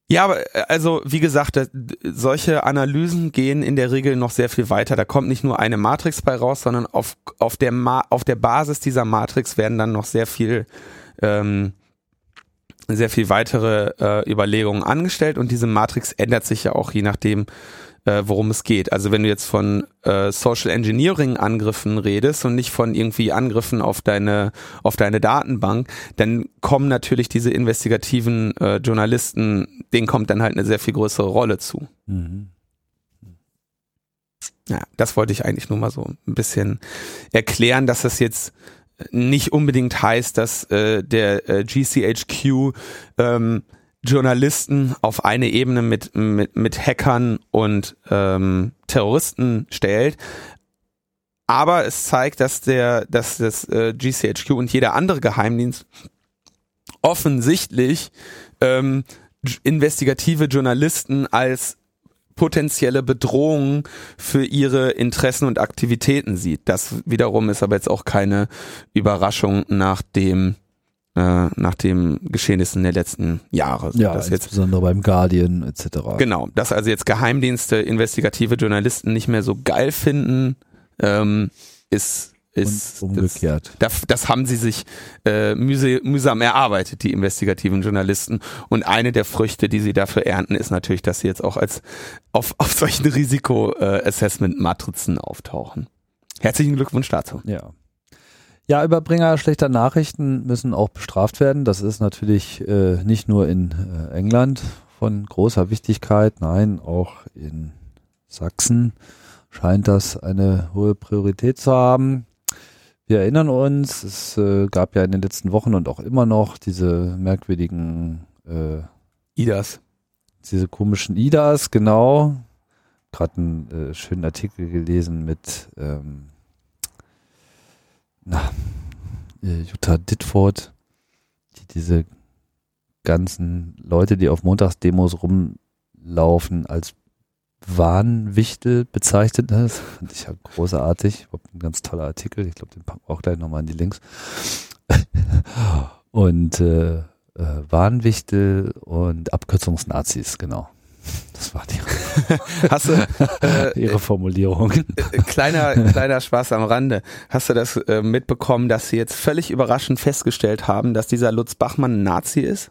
Ja, aber äh, also wie gesagt, solche Analysen gehen in der Regel noch sehr viel weiter. Da kommt nicht nur eine Matrix bei raus, sondern auf, auf, der, Ma auf der Basis dieser Matrix werden dann noch sehr viel ähm, sehr viel weitere äh, Überlegungen angestellt und diese Matrix ändert sich ja auch je nachdem, äh, worum es geht. Also wenn du jetzt von äh, Social Engineering Angriffen redest und nicht von irgendwie Angriffen auf deine auf deine Datenbank, dann kommen natürlich diese investigativen äh, Journalisten, denen kommt dann halt eine sehr viel größere Rolle zu. Mhm. Ja, das wollte ich eigentlich nur mal so ein bisschen erklären, dass das jetzt nicht unbedingt heißt, dass äh, der äh, GCHQ ähm, Journalisten auf eine Ebene mit, mit, mit Hackern und ähm, Terroristen stellt. Aber es zeigt, dass der, dass das äh, GCHQ und jeder andere Geheimdienst offensichtlich ähm, investigative Journalisten als potenzielle Bedrohungen für ihre Interessen und Aktivitäten sieht. Das wiederum ist aber jetzt auch keine Überraschung nach dem äh, nach dem Geschehnissen der letzten Jahre. Ja, das jetzt insbesondere beim Guardian etc. Genau, dass also jetzt Geheimdienste investigative Journalisten nicht mehr so geil finden, ähm, ist ist Und umgekehrt. Das, das haben sie sich äh, mühsam erarbeitet, die investigativen Journalisten. Und eine der Früchte, die sie dafür ernten, ist natürlich, dass sie jetzt auch als auf, auf solchen Risiko-Assessment-Matrizen auftauchen. Herzlichen Glückwunsch dazu. Ja. Ja, Überbringer schlechter Nachrichten müssen auch bestraft werden. Das ist natürlich äh, nicht nur in äh, England von großer Wichtigkeit, nein, auch in Sachsen scheint das eine hohe Priorität zu haben. Wir erinnern uns, es äh, gab ja in den letzten Wochen und auch immer noch diese merkwürdigen, äh, IDAS. diese komischen IDAs, genau. Gerade einen äh, schönen Artikel gelesen mit ähm, na, äh, Jutta Ditford, die diese ganzen Leute, die auf Montagsdemos rumlaufen, als Wahnwichtel bezeichnet hat. Fand ich ja großartig. Ein ganz toller Artikel. Ich glaube, den packen wir auch gleich nochmal in die Links. <laughs> Und äh, äh, Wahnwichtel und Abkürzungsnazis, genau. Das war die, <laughs> Hast du, <laughs> äh, ihre Formulierung. äh, kleiner, kleiner Spaß am Rande. Hast du das äh, mitbekommen, dass sie jetzt völlig überraschend festgestellt haben, dass dieser Lutz Bachmann ein Nazi ist?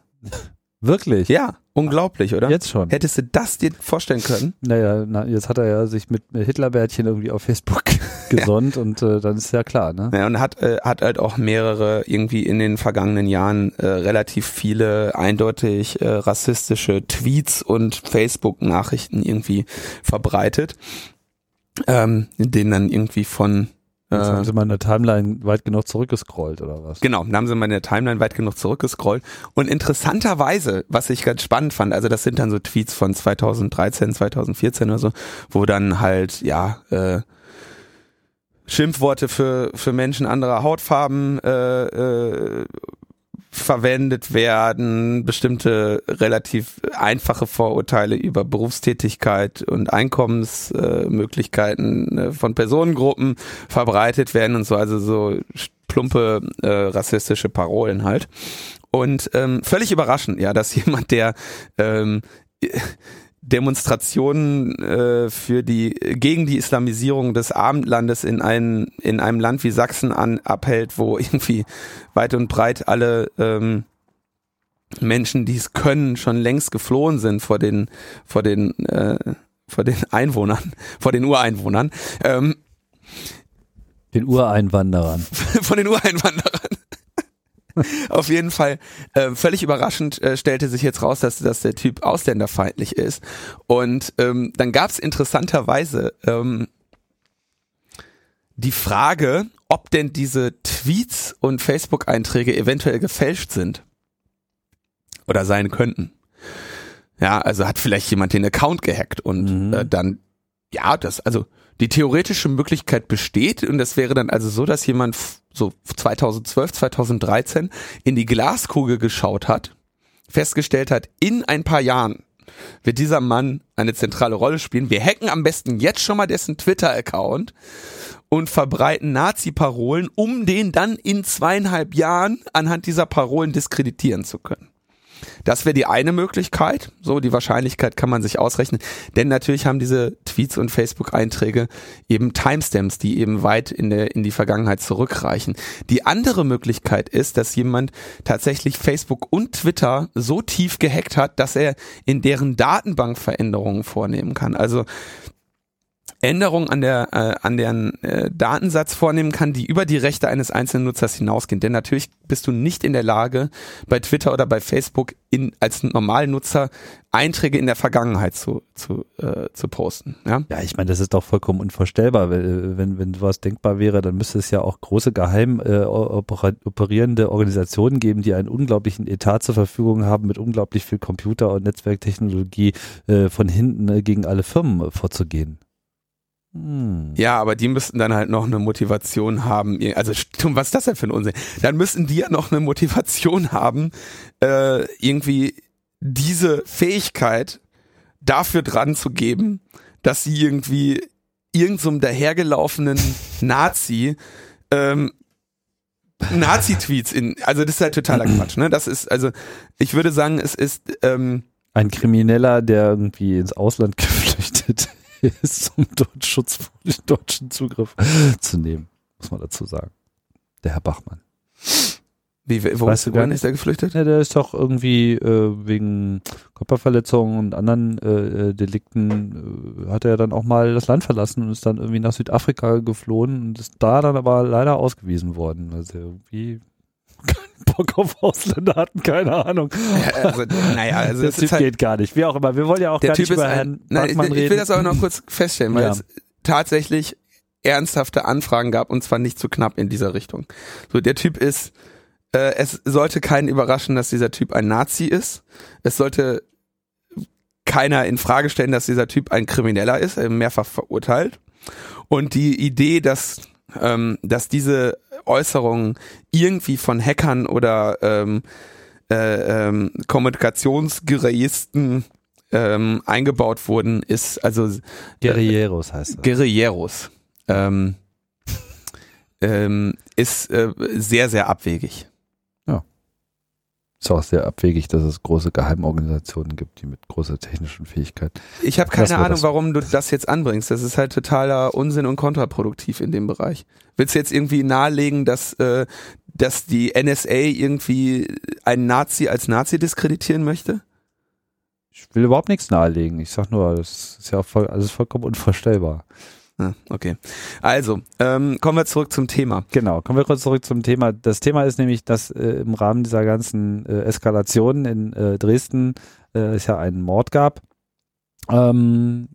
Wirklich? Ja, unglaublich, oder? Jetzt schon. Hättest du das dir vorstellen können? Naja, na, jetzt hat er ja sich mit Hitlerbärtchen irgendwie auf Facebook <laughs> gesonnt und äh, dann ist ja klar, ne? Ja, und hat, äh, hat halt auch mehrere irgendwie in den vergangenen Jahren äh, relativ viele eindeutig äh, rassistische Tweets und Facebook-Nachrichten irgendwie verbreitet, ähm, in denen dann irgendwie von Jetzt haben äh, sie mal in der Timeline weit genug zurückgescrollt oder was? Genau, dann haben sie mal in der Timeline weit genug zurückgescrollt. Und interessanterweise, was ich ganz spannend fand, also das sind dann so Tweets von 2013, 2014 oder so, wo dann halt, ja, äh, Schimpfworte für, für Menschen anderer Hautfarben äh, äh, verwendet werden, bestimmte relativ einfache Vorurteile über Berufstätigkeit und Einkommensmöglichkeiten äh, von Personengruppen verbreitet werden und so, also so plumpe äh, rassistische Parolen halt. Und ähm, völlig überraschend, ja, dass <laughs> jemand, der ähm, Demonstrationen äh, für die gegen die Islamisierung des Abendlandes in einem in einem Land wie Sachsen an abhält, wo <laughs> irgendwie weit und breit alle ähm, Menschen, die es können, schon längst geflohen sind vor den vor den äh, vor den Einwohnern, <laughs> vor den Ureinwohnern, ähm, Den Ureinwanderern. <laughs> von den Ureinwanderern. Auf jeden Fall äh, völlig überraschend äh, stellte sich jetzt raus, dass, dass der Typ ausländerfeindlich ist. Und ähm, dann gab es interessanterweise ähm, die Frage, ob denn diese Tweets und Facebook-Einträge eventuell gefälscht sind oder sein könnten. Ja, also hat vielleicht jemand den Account gehackt und Mhm. äh, dann, ja, das, also die theoretische Möglichkeit besteht und das wäre dann also so, dass jemand so 2012, 2013 in die Glaskugel geschaut hat, festgestellt hat, in ein paar Jahren wird dieser Mann eine zentrale Rolle spielen. Wir hacken am besten jetzt schon mal dessen Twitter-Account und verbreiten Nazi-Parolen, um den dann in zweieinhalb Jahren anhand dieser Parolen diskreditieren zu können. Das wäre die eine Möglichkeit. So, die Wahrscheinlichkeit kann man sich ausrechnen. Denn natürlich haben diese Tweets und Facebook-Einträge eben Timestamps, die eben weit in, der, in die Vergangenheit zurückreichen. Die andere Möglichkeit ist, dass jemand tatsächlich Facebook und Twitter so tief gehackt hat, dass er in deren Datenbank Veränderungen vornehmen kann. Also Änderungen an der äh, an deren äh, Datensatz vornehmen kann, die über die Rechte eines einzelnen Nutzers hinausgehen. Denn natürlich bist du nicht in der Lage, bei Twitter oder bei Facebook in, als Normalnutzer Einträge in der Vergangenheit zu zu, äh, zu posten. Ja, ja ich meine, das ist doch vollkommen unvorstellbar. Wenn wenn sowas denkbar wäre, dann müsste es ja auch große geheim äh, operierende Organisationen geben, die einen unglaublichen Etat zur Verfügung haben, mit unglaublich viel Computer und Netzwerktechnologie äh, von hinten äh, gegen alle Firmen vorzugehen. Hm. Ja, aber die müssten dann halt noch eine Motivation haben. Also, <laughs> was ist das denn für ein Unsinn? Dann müssten die ja noch eine Motivation haben, äh, irgendwie diese Fähigkeit dafür dran zu geben, dass sie irgendwie irgendeinem so dahergelaufenen <laughs> Nazi ähm, Nazi-Tweets in, also das ist halt totaler Quatsch, ne? Das ist, also ich würde sagen, es ist ähm, ein Krimineller, der irgendwie ins Ausland <laughs> geflüchtet <laughs> ist, um dort Schutz vor dem deutschen Zugriff zu nehmen, muss man dazu sagen. Der Herr Bachmann. Wie, wo weißt du wohin ist er geflüchtet? Ja, der ist doch irgendwie äh, wegen Körperverletzungen und anderen äh, äh, Delikten äh, hat er dann auch mal das Land verlassen und ist dann irgendwie nach Südafrika geflohen und ist da dann aber leider ausgewiesen worden. Also irgendwie Bock auf Ausländer hatten, keine Ahnung. Also, naja, also der Typ halt, geht gar nicht. Wie auch immer. Wir wollen ja auch gar nicht über Herrn ein, nein, ich, ich will das aber noch kurz feststellen, weil ja. es tatsächlich ernsthafte Anfragen gab und zwar nicht zu knapp in dieser Richtung. So, der Typ ist, äh, es sollte keinen überraschen, dass dieser Typ ein Nazi ist. Es sollte keiner in Frage stellen, dass dieser Typ ein Krimineller ist, mehrfach verurteilt. Und die Idee, dass ähm, dass diese Äußerungen irgendwie von Hackern oder ähm, äh, ähm, Kommunikationsgeräisten ähm, eingebaut wurden, ist also Guerilleros heißt das. Guerilleros ähm, ähm, ist äh, sehr sehr abwegig. Ist auch sehr abwegig, dass es große Geheimorganisationen gibt, die mit großer technischen Fähigkeit. Ich habe keine Ahnung, warum du das jetzt anbringst. Das ist halt totaler Unsinn und kontraproduktiv in dem Bereich. Willst du jetzt irgendwie nahelegen, dass, äh, dass die NSA irgendwie einen Nazi als Nazi diskreditieren möchte? Ich will überhaupt nichts nahelegen. Ich sag nur, das ist ja voll, also ist vollkommen unvorstellbar. Okay. Also, ähm, kommen wir zurück zum Thema. Genau, kommen wir kurz zurück zum Thema. Das Thema ist nämlich, dass äh, im Rahmen dieser ganzen äh, Eskalationen in äh, Dresden äh, es ja einen Mord gab. Ähm,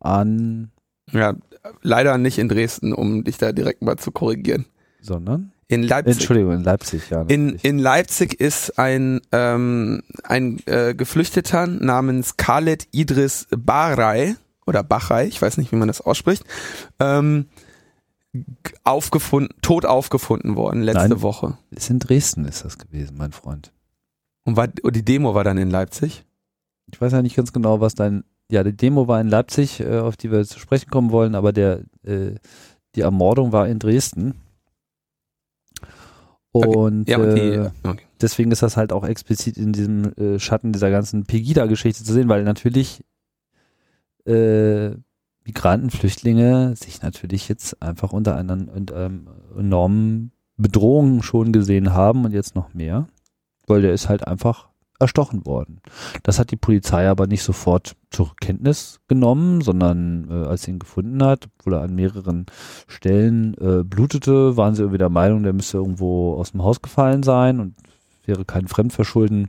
an. Ja, leider nicht in Dresden, um dich da direkt mal zu korrigieren. Sondern? In Leipzig. Entschuldigung, in Leipzig, ja. In, in Leipzig ist ein, ähm, ein äh, Geflüchteter namens Khaled Idris Baray oder Bachrei, ich weiß nicht, wie man das ausspricht, ähm, aufgefunden, tot aufgefunden worden letzte Nein, Woche. Ist in Dresden ist das gewesen, mein Freund. Und, war, und die Demo war dann in Leipzig? Ich weiß ja nicht ganz genau, was dein, ja, die Demo war in Leipzig, äh, auf die wir zu sprechen kommen wollen, aber der, äh, die Ermordung war in Dresden. Und, okay. ja, und die, äh, okay. deswegen ist das halt auch explizit in diesem äh, Schatten dieser ganzen Pegida-Geschichte zu sehen, weil natürlich äh, Migranten, Flüchtlinge sich natürlich jetzt einfach unter einer ähm, enormen Bedrohung schon gesehen haben und jetzt noch mehr, weil der ist halt einfach erstochen worden. Das hat die Polizei aber nicht sofort zur Kenntnis genommen, sondern äh, als sie ihn gefunden hat, obwohl er an mehreren Stellen äh, blutete, waren sie irgendwie der Meinung, der müsste irgendwo aus dem Haus gefallen sein und wäre kein Fremdverschulden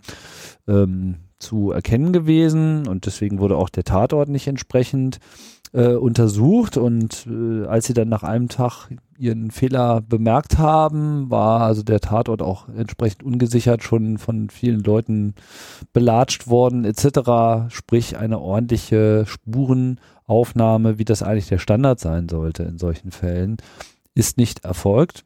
ähm, zu erkennen gewesen und deswegen wurde auch der Tatort nicht entsprechend äh, untersucht und äh, als sie dann nach einem Tag ihren Fehler bemerkt haben, war also der Tatort auch entsprechend ungesichert schon von vielen Leuten belatscht worden etc. Sprich eine ordentliche Spurenaufnahme, wie das eigentlich der Standard sein sollte in solchen Fällen, ist nicht erfolgt.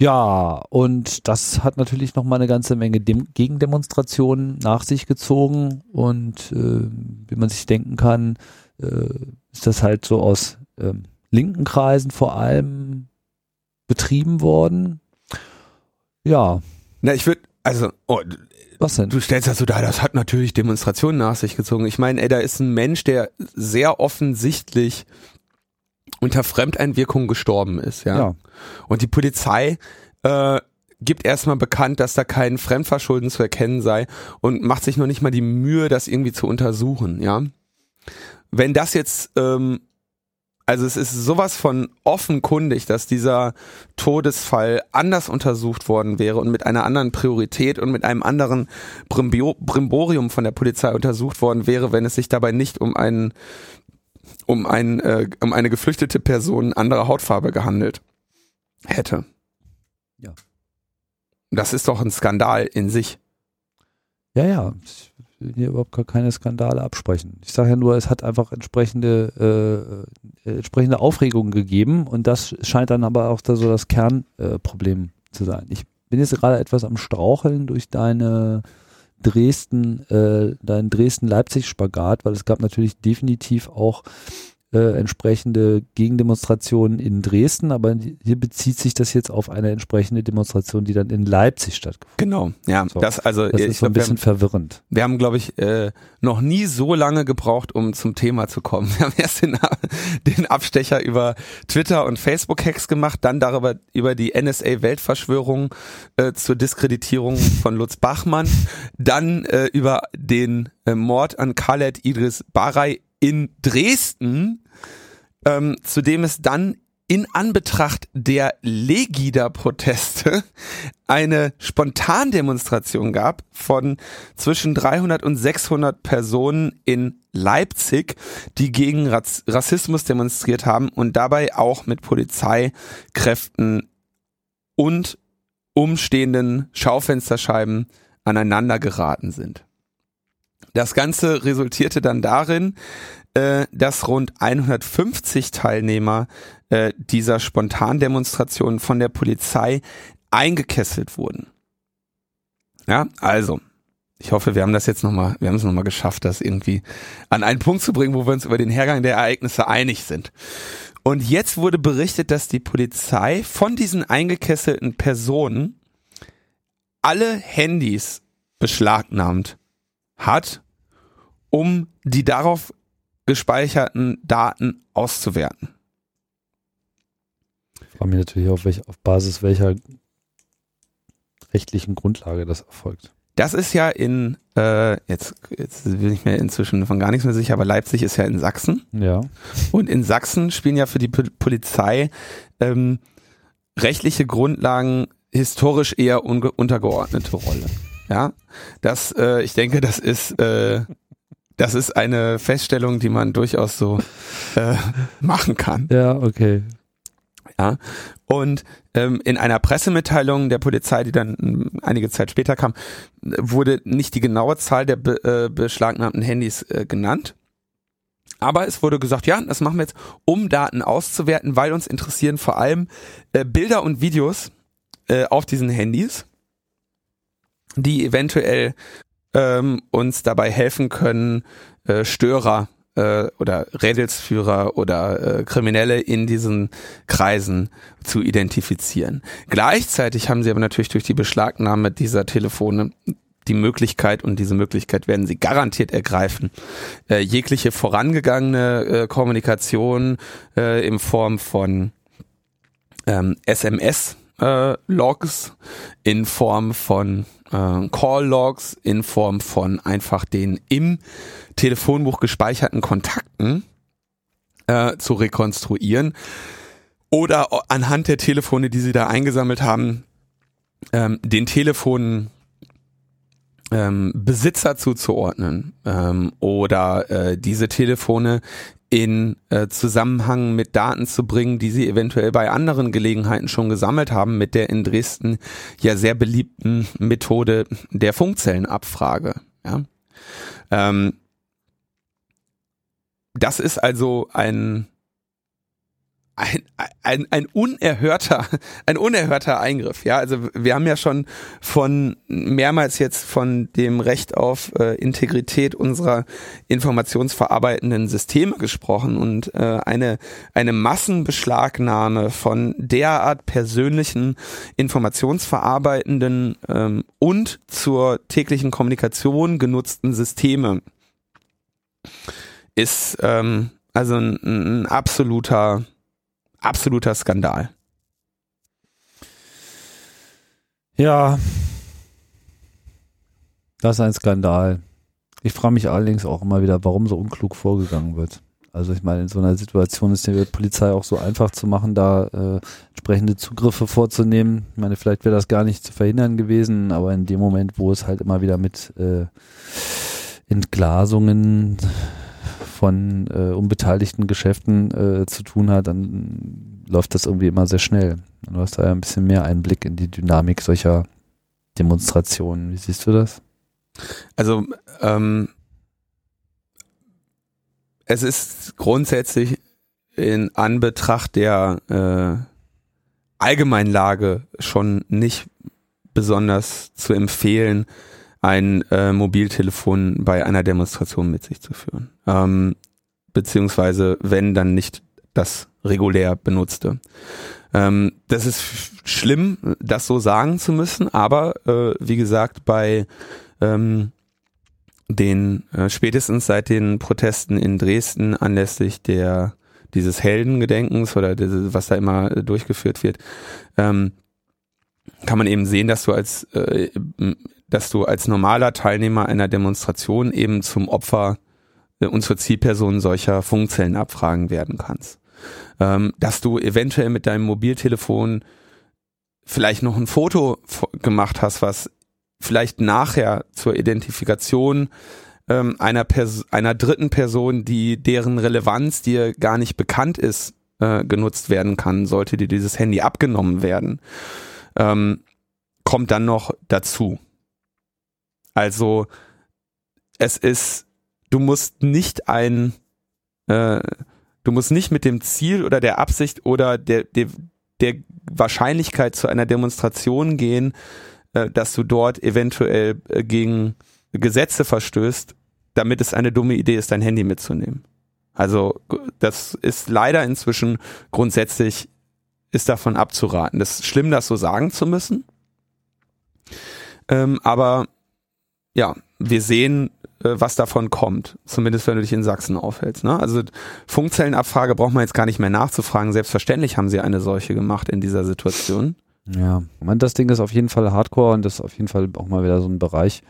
Ja, und das hat natürlich noch mal eine ganze Menge Dem Gegendemonstrationen nach sich gezogen und äh, wie man sich denken kann, äh, ist das halt so aus äh, linken Kreisen vor allem betrieben worden. Ja. Na, ich würde also, oh, Was denn? du stellst das so dar, das hat natürlich Demonstrationen nach sich gezogen. Ich meine, ey, da ist ein Mensch, der sehr offensichtlich unter Fremdeinwirkung gestorben ist, ja. Ja. Und die Polizei äh, gibt erstmal bekannt, dass da kein Fremdverschulden zu erkennen sei und macht sich noch nicht mal die Mühe, das irgendwie zu untersuchen, ja. Wenn das jetzt, ähm, also es ist sowas von offenkundig, dass dieser Todesfall anders untersucht worden wäre und mit einer anderen Priorität und mit einem anderen Brimborium von der Polizei untersucht worden wäre, wenn es sich dabei nicht um einen um ein äh, um eine geflüchtete Person anderer Hautfarbe gehandelt hätte. Ja. Das ist doch ein Skandal in sich. Ja, ja. Ich will hier überhaupt gar keine Skandale absprechen. Ich sage ja nur, es hat einfach entsprechende, äh, äh, entsprechende Aufregung gegeben und das scheint dann aber auch da so das Kernproblem äh, zu sein. Ich bin jetzt gerade etwas am Straucheln durch deine Dresden, äh, deinen Dresden-Leipzig-Spagat, weil es gab natürlich definitiv auch äh, entsprechende Gegendemonstrationen in Dresden, aber hier bezieht sich das jetzt auf eine entsprechende Demonstration, die dann in Leipzig stattgefunden Genau, ja. So. Das also hat. Das ich ist so ein glaub, wir bisschen haben, verwirrend. wir haben glaube ich äh, noch nie so lange gebraucht, um zum Thema zu kommen. <laughs> Wir haben erst den, den Abstecher über Twitter und Facebook Hacks gemacht, dann darüber über die NSA Weltverschwörung äh, zur Diskreditierung von Lutz Bachmann, dann äh, über den äh, Mord an Khaled Idris Baray in Dresden, ähm, zu dem es dann in Anbetracht der Legida-Proteste <laughs> eine Spontandemonstration gab von zwischen 300 und 600 Personen in Leipzig, die gegen Rassismus demonstriert haben und dabei auch mit Polizeikräften und umstehenden Schaufensterscheiben aneinander geraten sind. Das Ganze resultierte dann darin, äh, dass rund 150 Teilnehmer äh, dieser Spontandemonstration von der Polizei eingekesselt wurden. Ja, also, ich hoffe, wir haben das jetzt nochmal, wir haben es nochmal geschafft, das irgendwie an einen Punkt zu bringen, wo wir uns über den Hergang der Ereignisse einig sind. Und jetzt wurde berichtet, dass die Polizei von diesen eingekesselten Personen alle Handys beschlagnahmt hat, um die darauf gespeicherten Daten auszuwerten. Ich frage mich natürlich, auf, welch, auf Basis welcher rechtlichen Grundlage das erfolgt. Das ist ja in, äh, jetzt, jetzt bin ich mir inzwischen von gar nichts mehr sicher, aber Leipzig ist ja in Sachsen. Ja. Und in Sachsen spielen ja für die Polizei ähm, rechtliche Grundlagen historisch eher untergeordnete Rolle. Ja, das, äh, ich denke, das ist, äh, das ist eine Feststellung, die man durchaus so äh, machen kann. Ja, okay. Ja. Und ähm, in einer Pressemitteilung der Polizei, die dann ähm, einige Zeit später kam, wurde nicht die genaue Zahl der be äh, beschlagnahmten Handys äh, genannt. Aber es wurde gesagt, ja, das machen wir jetzt, um Daten auszuwerten, weil uns interessieren vor allem äh, Bilder und Videos äh, auf diesen Handys, die eventuell ähm, uns dabei helfen können, äh, Störer äh, oder Rädelsführer oder äh, Kriminelle in diesen Kreisen zu identifizieren. Gleichzeitig haben sie aber natürlich durch die Beschlagnahme dieser Telefone die Möglichkeit, und diese Möglichkeit werden sie garantiert ergreifen, äh, jegliche vorangegangene äh, Kommunikation äh, in Form von ähm, SMS äh, in Form von äh, Call Logs in Form von einfach den im Telefonbuch gespeicherten Kontakten äh, zu rekonstruieren oder anhand der Telefone, die sie da eingesammelt haben, ähm, den Telefonen ähm, Besitzer zuzuordnen ähm, oder äh, diese Telefone in äh, Zusammenhang mit Daten zu bringen, die sie eventuell bei anderen Gelegenheiten schon gesammelt haben, mit der in Dresden ja sehr beliebten Methode der Funkzellenabfrage. Ja? Ähm, das ist also ein ein, ein, ein unerhörter, ein unerhörter Eingriff. Ja, also wir haben ja schon von mehrmals jetzt von dem Recht auf äh, Integrität unserer informationsverarbeitenden Systeme gesprochen und äh, eine, eine Massenbeschlagnahme von derart persönlichen informationsverarbeitenden ähm, und zur täglichen Kommunikation genutzten Systeme ist ähm, also ein, ein absoluter absoluter Skandal. Ja, das ist ein Skandal. Ich frage mich allerdings auch immer wieder, warum so unklug vorgegangen wird. Also ich meine, in so einer Situation ist die Polizei auch so einfach zu machen, da äh, entsprechende Zugriffe vorzunehmen. Ich meine, vielleicht wäre das gar nicht zu verhindern gewesen, aber in dem Moment, wo es halt immer wieder mit äh, Entglasungen von äh, unbeteiligten Geschäften äh, zu tun hat, dann läuft das irgendwie immer sehr schnell. Du hast da ja ein bisschen mehr Einblick in die Dynamik solcher Demonstrationen. Wie siehst du das? Also ähm, es ist grundsätzlich in Anbetracht der äh, Allgemeinlage schon nicht besonders zu empfehlen, ein äh, Mobiltelefon bei einer Demonstration mit sich zu führen. Ähm, beziehungsweise, wenn dann nicht das regulär benutzte. Ähm, das ist schlimm, das so sagen zu müssen, aber äh, wie gesagt, bei ähm, den äh, spätestens seit den Protesten in Dresden anlässlich der dieses Heldengedenkens oder dieses, was da immer durchgeführt wird, ähm, kann man eben sehen, dass du als äh, dass du als normaler Teilnehmer einer Demonstration eben zum Opfer äh, und zur Zielperson solcher Funkzellenabfragen werden kannst. Ähm, dass du eventuell mit deinem Mobiltelefon vielleicht noch ein Foto gemacht hast, was vielleicht nachher zur Identifikation ähm, einer, Pers einer dritten Person, die deren Relevanz dir gar nicht bekannt ist, äh, genutzt werden kann, sollte dir dieses Handy abgenommen werden, ähm, kommt dann noch dazu. Also es ist, du musst nicht ein, äh, du musst nicht mit dem Ziel oder der Absicht oder der, der, der Wahrscheinlichkeit zu einer Demonstration gehen, äh, dass du dort eventuell äh, gegen Gesetze verstößt, damit es eine dumme Idee ist, dein Handy mitzunehmen. Also das ist leider inzwischen grundsätzlich ist davon abzuraten. Das ist schlimm, das so sagen zu müssen. Ähm, aber ja, wir sehen, äh, was davon kommt. Zumindest wenn du dich in Sachsen aufhältst. Ne? Also Funkzellenabfrage braucht man jetzt gar nicht mehr nachzufragen. Selbstverständlich haben sie eine solche gemacht in dieser Situation. Ja, meine, das Ding ist auf jeden Fall Hardcore und das ist auf jeden Fall auch mal wieder so ein Bereich,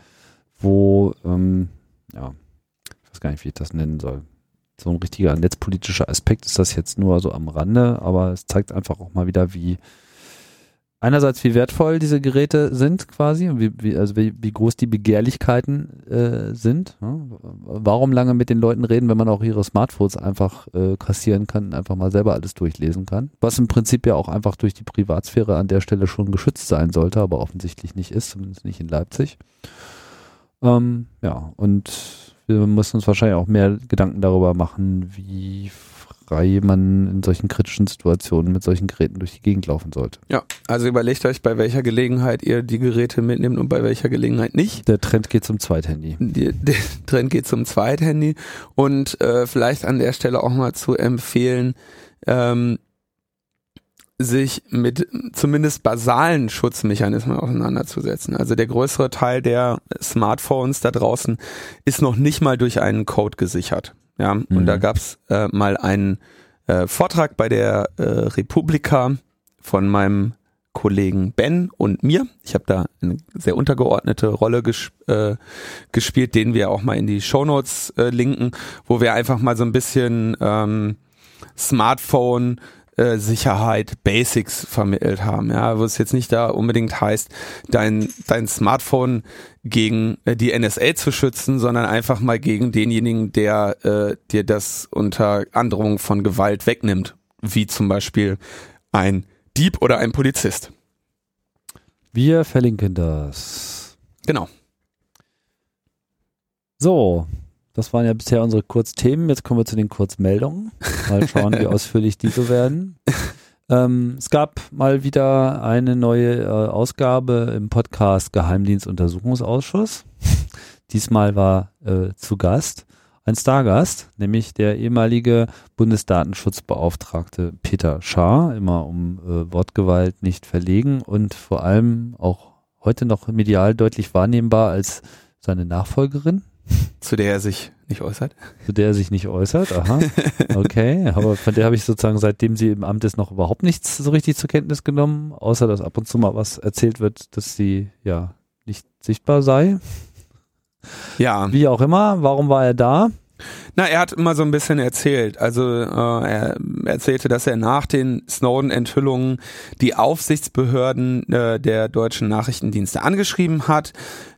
wo, ähm, ja, ich weiß gar nicht, wie ich das nennen soll. So ein richtiger netzpolitischer Aspekt ist das jetzt nur so am Rande, aber es zeigt einfach auch mal wieder, wie einerseits, wie wertvoll diese Geräte sind quasi, wie, wie, also wie, wie groß die Begehrlichkeiten äh, sind. Ja? Warum lange mit den Leuten reden, wenn man auch ihre Smartphones einfach äh, kassieren kann, einfach mal selber alles durchlesen kann. Was im Prinzip ja auch einfach durch die Privatsphäre an der Stelle schon geschützt sein sollte, aber offensichtlich nicht ist, zumindest nicht in Leipzig. Ähm, ja, und wir müssen uns wahrscheinlich auch mehr Gedanken darüber machen, wie frei man in solchen kritischen Situationen mit solchen Geräten durch die Gegend laufen sollte. Ja, also überlegt euch, bei welcher Gelegenheit ihr die Geräte mitnehmt und bei welcher Gelegenheit nicht. Der Trend geht zum Zweithandy. Die, der <laughs> Trend geht zum Zweithandy und äh, vielleicht an der Stelle auch mal zu empfehlen, ähm, sich mit zumindest basalen Schutzmechanismen auseinanderzusetzen. Also der größere Teil der Smartphones da draußen ist noch nicht mal durch einen Code gesichert. Ja, mhm. und da gab's äh, mal einen äh, Vortrag bei der äh, Republika von meinem Kollegen Ben und mir. Ich habe da eine sehr untergeordnete Rolle ges äh, gespielt, den wir auch mal in die Shownotes äh, linken, wo wir einfach mal so ein bisschen ähm, Smartphone äh, Sicherheit, Basics vermittelt haben, ja, wo es jetzt nicht da unbedingt heißt, dein, dein Smartphone gegen äh, die NSA zu schützen, sondern einfach mal gegen denjenigen, der äh, dir das unter Androhung von Gewalt wegnimmt, wie zum Beispiel ein Dieb oder ein Polizist. Wir verlinken das. Genau. So, Das waren ja bisher unsere Kurzthemen. Jetzt kommen wir zu den Kurzmeldungen. Mal schauen, wie <laughs> ausführlich die so werden. Ähm, es gab mal wieder eine neue äh, Ausgabe im Podcast Geheimdienstuntersuchungsausschuss. Diesmal war äh, zu Gast ein Stargast, nämlich der ehemalige Bundesdatenschutzbeauftragte Peter Schaar, immer um äh, Wortgewalt nicht verlegen und vor allem auch heute noch medial deutlich wahrnehmbar als seine Nachfolgerin. Zu der er sich nicht äußert. Zu der er sich nicht äußert, aha. <laughs> Okay, aber von der habe ich sozusagen, seitdem sie im Amt ist, noch überhaupt nichts so richtig zur Kenntnis genommen, außer dass ab und zu mal was erzählt wird, dass sie ja nicht sichtbar sei. Ja. Wie auch immer, warum war er da? Na, er hat immer so ein bisschen erzählt. Also äh, er erzählte, dass er nach den Snowden-Enthüllungen die Aufsichtsbehörden äh, der deutschen Nachrichtendienste angeschrieben hat.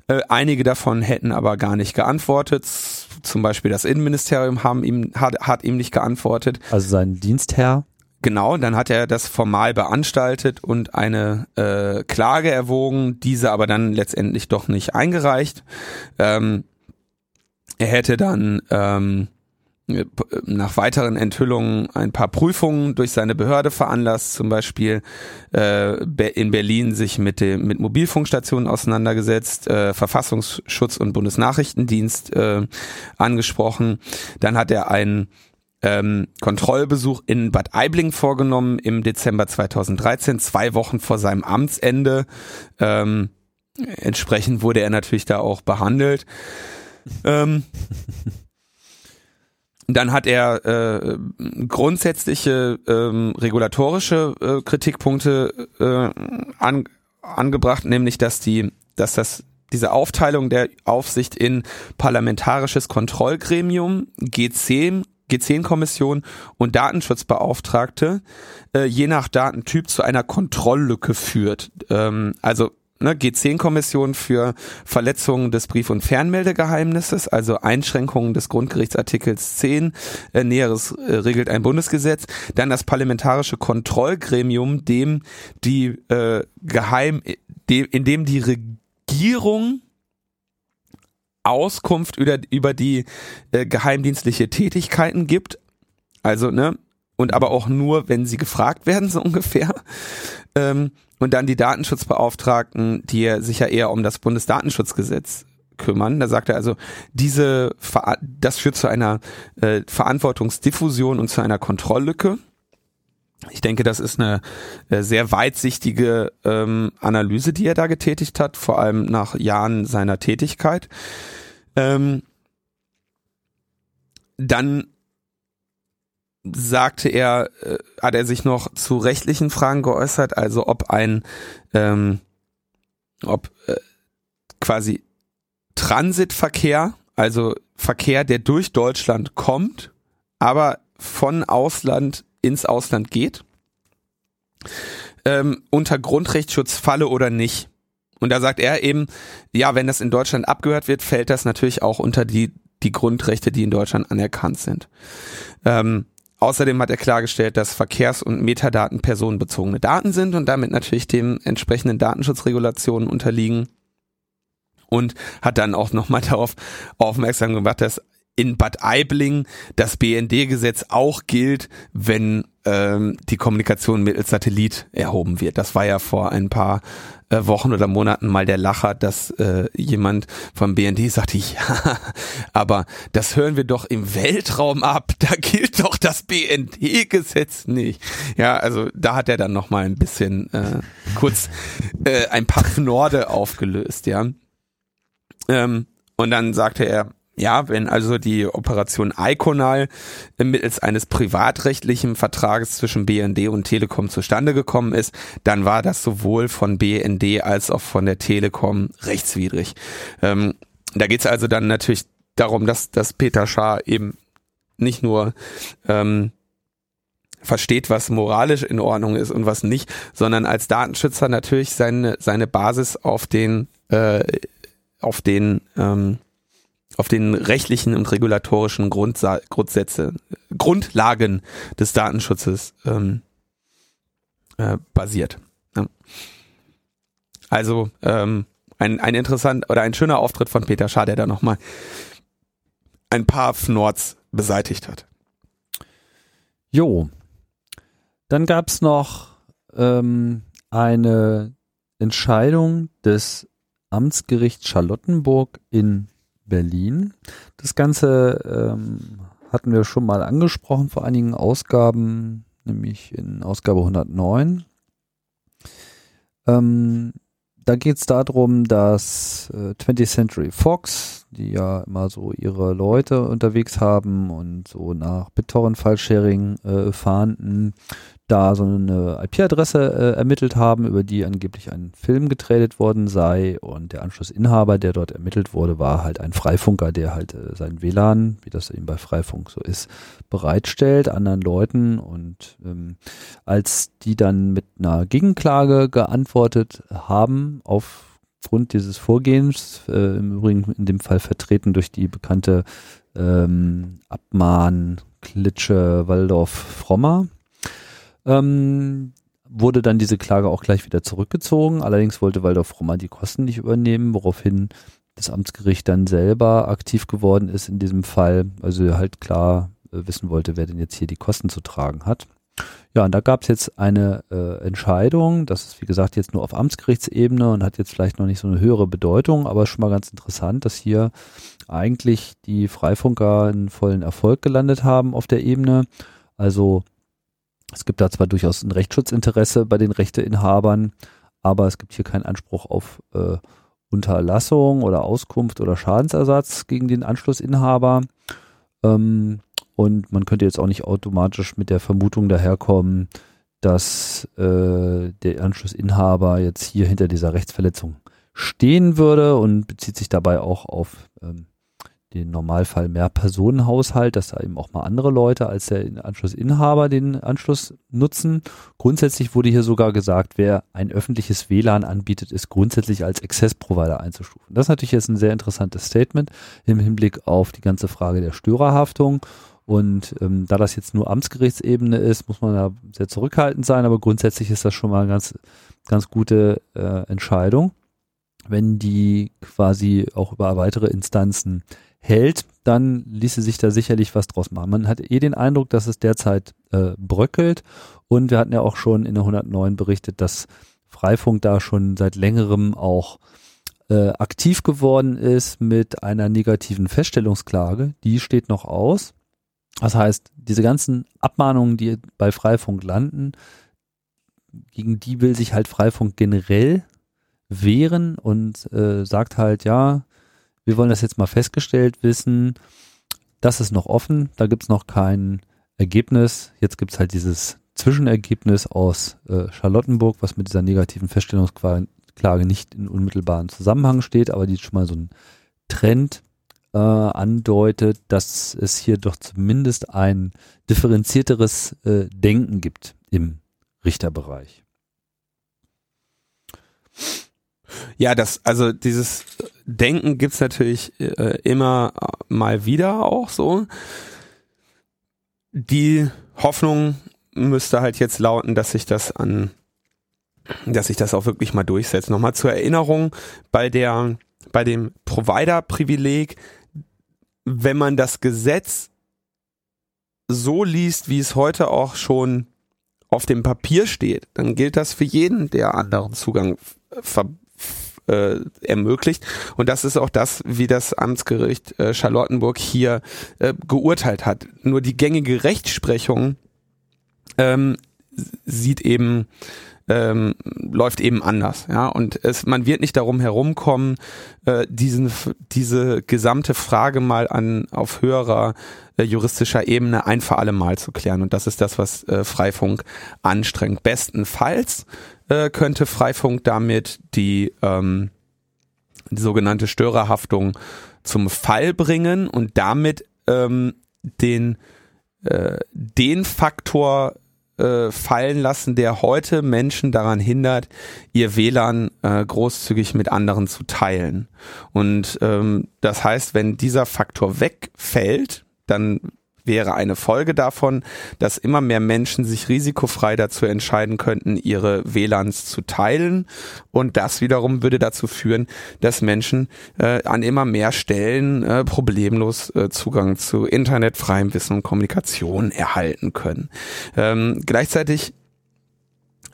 Äh, einige davon hätten aber gar nicht geantwortet. Zum Beispiel das Innenministerium haben ihm, hat, hat ihm nicht geantwortet. Also sein Dienstherr? Genau, dann hat er das formal beanstaltet und eine äh, Klage erwogen, diese aber dann letztendlich doch nicht eingereicht. Ähm, er hätte dann ähm, nach weiteren Enthüllungen ein paar Prüfungen durch seine Behörde veranlasst, zum Beispiel äh, in Berlin sich mit dem mit Mobilfunkstationen auseinandergesetzt, äh, Verfassungsschutz und Bundesnachrichtendienst äh, angesprochen. Dann hat er einen ähm, Kontrollbesuch in Bad Aibling vorgenommen im Dezember 2013, zwei Wochen vor seinem Amtsende. Ähm, entsprechend wurde er natürlich da auch behandelt. Ähm, <laughs> dann hat er äh, grundsätzliche ähm, regulatorische äh, Kritikpunkte äh, an, angebracht, nämlich dass die, dass das diese Aufteilung der Aufsicht in parlamentarisches Kontrollgremium, G10, G10-Kommission und Datenschutzbeauftragte äh, je nach Datentyp zu einer Kontrolllücke führt. Ähm, also ne, G10-Kommission für Verletzungen des Brief- und Fernmeldegeheimnisses, also Einschränkungen des Grundgerichtsartikels 10, äh, Näheres äh, regelt ein Bundesgesetz. Dann das parlamentarische Kontrollgremium, dem die äh, Geheim, dem, in dem die Regierung Auskunft über, über die äh, geheimdienstliche Tätigkeiten gibt. Also, ne, und aber auch nur, wenn sie gefragt werden, so ungefähr. Ähm, und dann die Datenschutzbeauftragten, die sich ja eher um das Bundesdatenschutzgesetz kümmern. Da sagt er also, diese, das führt zu einer äh, Verantwortungsdiffusion und zu einer Kontrolllücke. Ich denke, das ist eine äh, sehr weitsichtige ähm, Analyse, die er da getätigt hat, vor allem nach Jahren seiner Tätigkeit. Ähm, dann sagte er, äh, hat er sich noch zu rechtlichen Fragen geäußert, also ob ein, ähm, ob äh, quasi Transitverkehr, also Verkehr, der durch Deutschland kommt, aber von Ausland ins Ausland geht, ähm, unter Grundrechtsschutz falle oder nicht. Und da sagt er eben, ja, wenn das in Deutschland abgehört wird, fällt das natürlich auch unter die, die Grundrechte, die in Deutschland anerkannt sind. Ähm, Außerdem hat er klargestellt, dass Verkehrs- und Metadaten personenbezogene Daten sind und damit natürlich den entsprechenden Datenschutzregulationen unterliegen. Und hat dann auch nochmal <laughs> darauf aufmerksam gemacht, dass in Bad Aibling das BND-Gesetz auch gilt, wenn ähm, die Kommunikation mittels Satellit erhoben wird. Das war ja vor ein paar äh, Wochen oder Monaten mal der Lacher, dass äh, jemand vom BND sagte, <laughs> ja, aber das hören wir doch im Weltraum ab, da gilt doch das BND-Gesetz nicht. Ja, also da hat er dann noch mal ein bisschen äh, kurz äh, ein paar Norde aufgelöst, ja. Ähm, und dann sagte er, ja, wenn also die Operation Iconal mittels eines privatrechtlichen Vertrages zwischen BND und Telekom zustande gekommen ist, dann war das sowohl von BND als auch von der Telekom rechtswidrig. Ähm, da geht es also dann natürlich darum, dass, dass Peter Schaar eben nicht nur ähm, versteht, was moralisch in Ordnung ist und was nicht, sondern als Datenschützer natürlich seine, seine Basis auf den, äh, auf den ähm, auf den rechtlichen und regulatorischen Grundsa Grundsätze, Grundlagen des Datenschutzes ähm, äh, basiert. Ja. Also ähm, ein, ein interessant oder ein schöner Auftritt von Peter Schad, der da nochmal ein paar Fnords beseitigt hat. Jo. Dann gab's noch ähm, eine Entscheidung des Amtsgerichts Charlottenburg in Berlin. Das Ganze ähm, hatten wir schon mal angesprochen vor einigen Ausgaben, nämlich in Ausgabe 109. Ähm, da geht es darum, dass äh, 20th Century Fox, die ja immer so ihre Leute unterwegs haben und so nach BitTorrent-File-Sharing äh, fahnden, da so eine IP-Adresse äh, ermittelt haben, über die angeblich ein Film getradet worden sei. Und der Anschlussinhaber, der dort ermittelt wurde, war halt ein Freifunker, der halt äh, sein WLAN, wie das eben bei Freifunk so ist, bereitstellt anderen Leuten. Und ähm, als die dann mit einer Gegenklage geantwortet haben aufgrund dieses Vorgehens, äh, im Übrigen in dem Fall vertreten durch die bekannte ähm, Abmahn Klitsche Waldorf Frommer, ähm, wurde dann diese Klage auch gleich wieder zurückgezogen. Allerdings wollte Waldorf Roma die Kosten nicht übernehmen, woraufhin das Amtsgericht dann selber aktiv geworden ist in diesem Fall. Also halt klar äh, wissen wollte, wer denn jetzt hier die Kosten zu tragen hat. Ja, und da gab es jetzt eine äh, Entscheidung, das ist wie gesagt jetzt nur auf Amtsgerichtsebene und hat jetzt vielleicht noch nicht so eine höhere Bedeutung, aber schon mal ganz interessant, dass hier eigentlich die Freifunker einen vollen Erfolg gelandet haben auf der Ebene. Also es gibt da zwar durchaus ein Rechtsschutzinteresse bei den Rechteinhabern, aber es gibt hier keinen Anspruch auf äh, Unterlassung oder Auskunft oder Schadensersatz gegen den Anschlussinhaber. Ähm, und man könnte jetzt auch nicht automatisch mit der Vermutung daherkommen, dass äh, der Anschlussinhaber jetzt hier hinter dieser Rechtsverletzung stehen würde und bezieht sich dabei auch auf ähm, den Normalfall mehr Personenhaushalt, dass da eben auch mal andere Leute als der Anschlussinhaber den Anschluss nutzen. Grundsätzlich wurde hier sogar gesagt, wer ein öffentliches WLAN anbietet, ist grundsätzlich als Access-Provider einzustufen. Das ist natürlich jetzt ein sehr interessantes Statement im Hinblick auf die ganze Frage der Störerhaftung. Und ähm, da das jetzt nur Amtsgerichtsebene ist, muss man da sehr zurückhaltend sein, aber grundsätzlich ist das schon mal eine ganz, ganz gute äh, Entscheidung, wenn die quasi auch über weitere Instanzen hält, dann ließe sich da sicherlich was draus machen. Man hat eh den Eindruck, dass es derzeit äh, bröckelt und wir hatten ja auch schon in der 109 berichtet, dass Freifunk da schon seit längerem auch äh, aktiv geworden ist mit einer negativen Feststellungsklage. Die steht noch aus. Das heißt, diese ganzen Abmahnungen, die bei Freifunk landen, gegen die will sich halt Freifunk generell wehren und äh, sagt halt, ja, wir wollen das jetzt mal festgestellt wissen. Das ist noch offen, da gibt's noch kein Ergebnis. Jetzt gibt's halt dieses Zwischenergebnis aus äh, Charlottenburg, was mit dieser negativen Feststellungsklage nicht in unmittelbaren Zusammenhang steht, aber die schon mal so einen Trend äh, andeutet, dass es hier doch zumindest ein differenzierteres äh, Denken gibt im Richterbereich. Ja, das, also dieses Denken gibt's natürlich äh, immer mal wieder auch so. Die Hoffnung müsste halt jetzt lauten, dass sich das an, dass sich das auch wirklich mal durchsetzt. Nochmal zur Erinnerung, bei der, bei dem Provider-Privileg, wenn man das Gesetz so liest, wie es heute auch schon auf dem Papier steht, dann gilt das für jeden, der anderen Zugang ver äh, ermöglicht. Und das ist auch das, wie das Amtsgericht äh, Charlottenburg hier äh, geurteilt hat. Nur die gängige Rechtsprechung ähm, sieht eben ähm, läuft eben anders, ja. Und es, man wird nicht darum herumkommen, äh, diesen, diese gesamte Frage mal an auf höherer äh, juristischer Ebene ein für alle Mal zu klären. Und das ist das, was äh, Freifunk anstrengt. Bestenfalls äh, könnte Freifunk damit die, ähm, die sogenannte Störerhaftung zum Fall bringen und damit ähm, den, äh, den Faktor äh, fallen lassen, der heute Menschen daran hindert, ihr WLAN äh, großzügig mit anderen zu teilen. Und ähm, das heißt, wenn dieser Faktor wegfällt, dann wäre eine Folge davon, dass immer mehr Menschen sich risikofrei dazu entscheiden könnten, ihre WLANs zu teilen. Und das wiederum würde dazu führen, dass Menschen äh, an immer mehr Stellen äh, problemlos äh, Zugang zu Internet, freiem Wissen und Kommunikation erhalten können. Ähm, gleichzeitig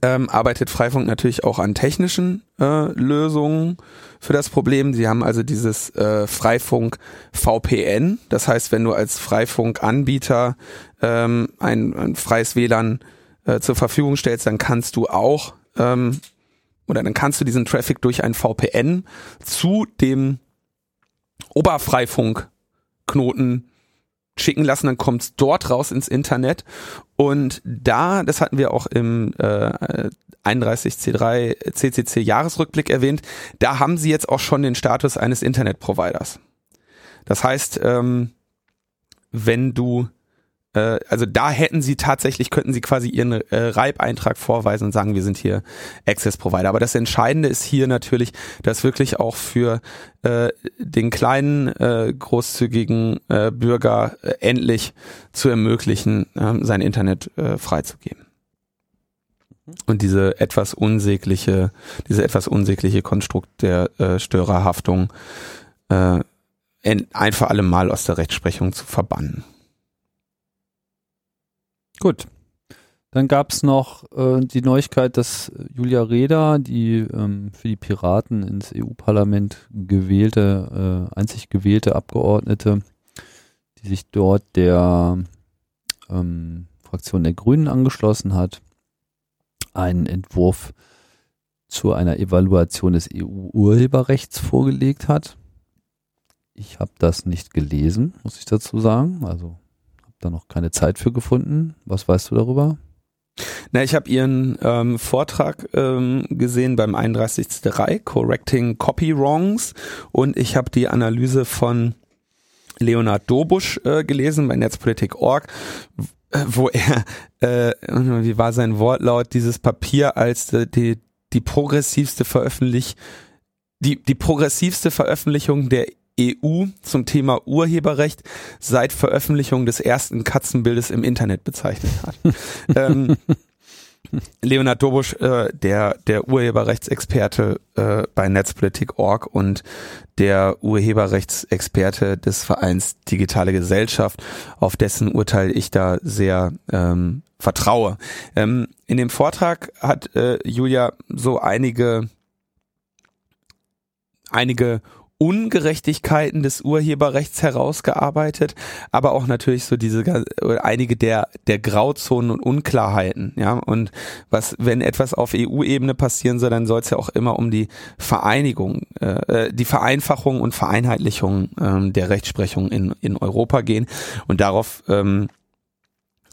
ähm, arbeitet Freifunk natürlich auch an technischen äh, Lösungen für das Problem. Sie haben also dieses äh, Freifunk VPN. Das heißt, wenn du als Freifunk-Anbieter ähm, ein, ein freies WLAN äh, zur Verfügung stellst, dann kannst du auch ähm, oder dann kannst du diesen Traffic durch ein VPN zu dem Oberfreifunk-Knoten schicken lassen, dann kommt's dort raus ins Internet. Und da, das hatten wir auch im äh, 31C3 CCC Jahresrückblick erwähnt, da haben sie jetzt auch schon den Status eines Internetproviders. Das heißt, ähm, wenn du äh, also da hätten sie tatsächlich, könnten sie quasi ihren äh, Reibeintrag vorweisen und sagen, wir sind hier Access Provider. Aber das Entscheidende ist hier natürlich, dass wirklich auch für äh, den kleinen, äh, großzügigen äh, Bürger äh, endlich zu ermöglichen, äh, sein Internet äh, freizugeben. Und diese etwas unsägliche, diese etwas unsägliche Konstrukt der äh, Störerhaftung äh, ein für alle Mal aus der Rechtsprechung zu verbannen. Gut. Dann gab es noch äh, die Neuigkeit, dass Julia Reda, die ähm, für die Piraten ins EU-Parlament gewählte, äh, einzig gewählte Abgeordnete, die sich dort der ähm, Fraktion der Grünen angeschlossen hat, einen Entwurf zu einer Evaluation des EU-Urheberrechts vorgelegt hat. Ich habe das nicht gelesen, muss ich dazu sagen. Also da noch keine Zeit für gefunden. Was weißt du darüber? Na, ich habe Ihren ähm, Vortrag ähm, gesehen beim 31.3, Correcting Copy Wrongs, und ich habe die Analyse von Leonard Dobusch äh, gelesen bei Netzpolitik.org, wo er, äh, wie war sein Wortlaut, dieses Papier als äh, die, die progressivste Veröffentlich die, die progressivste Veröffentlichung der EU zum Thema Urheberrecht seit Veröffentlichung des ersten Katzenbildes im Internet bezeichnet hat. <laughs> ähm, Leonard Dobusch, äh, der, der Urheberrechtsexperte äh, bei Netzpolitik.org und der Urheberrechtsexperte des Vereins Digitale Gesellschaft, auf dessen Urteil ich da sehr ähm, vertraue. Ähm, in dem Vortrag hat äh, Julia so einige einige Ungerechtigkeiten des Urheberrechts herausgearbeitet, aber auch natürlich so diese einige der der Grauzonen und Unklarheiten, ja. Und was wenn etwas auf EU-Ebene passieren soll, dann soll es ja auch immer um die Vereinigung, äh, äh, die Vereinfachung und Vereinheitlichung ähm, der Rechtsprechung in in Europa gehen. Und darauf ähm,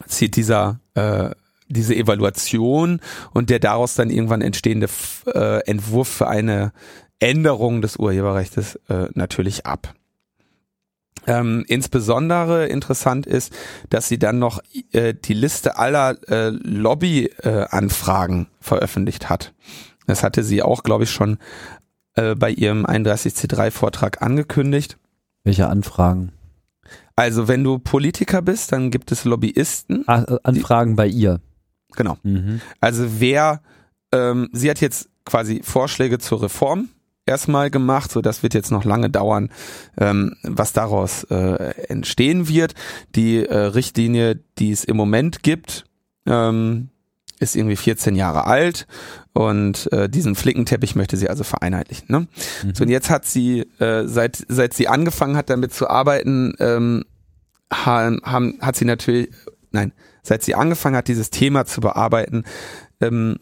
zieht dieser äh, diese Evaluation und der daraus dann irgendwann entstehende äh, Entwurf für eine Änderung des Urheberrechts äh, natürlich ab. Ähm, insbesondere interessant ist, dass sie dann noch äh, die Liste aller äh, Lobby-Anfragen äh, veröffentlicht hat. Das hatte sie auch, glaube ich, schon äh, bei ihrem 31C3-Vortrag angekündigt. Welche Anfragen? Also wenn du Politiker bist, dann gibt es Lobbyisten. Ach, äh, Anfragen die, bei ihr. Genau. Mhm. Also wer, ähm, sie hat jetzt quasi Vorschläge zur Reform erstmal gemacht, so das wird jetzt noch lange dauern, ähm, was daraus äh, entstehen wird. Die äh, Richtlinie, die es im Moment gibt, ähm, ist irgendwie 14 Jahre alt und äh, diesen Flickenteppich möchte sie also vereinheitlichen. Ne? Mhm. So und jetzt hat sie äh, seit seit sie angefangen hat damit zu arbeiten, ähm, haben, haben hat sie natürlich nein seit sie angefangen hat dieses Thema zu bearbeiten, ähm,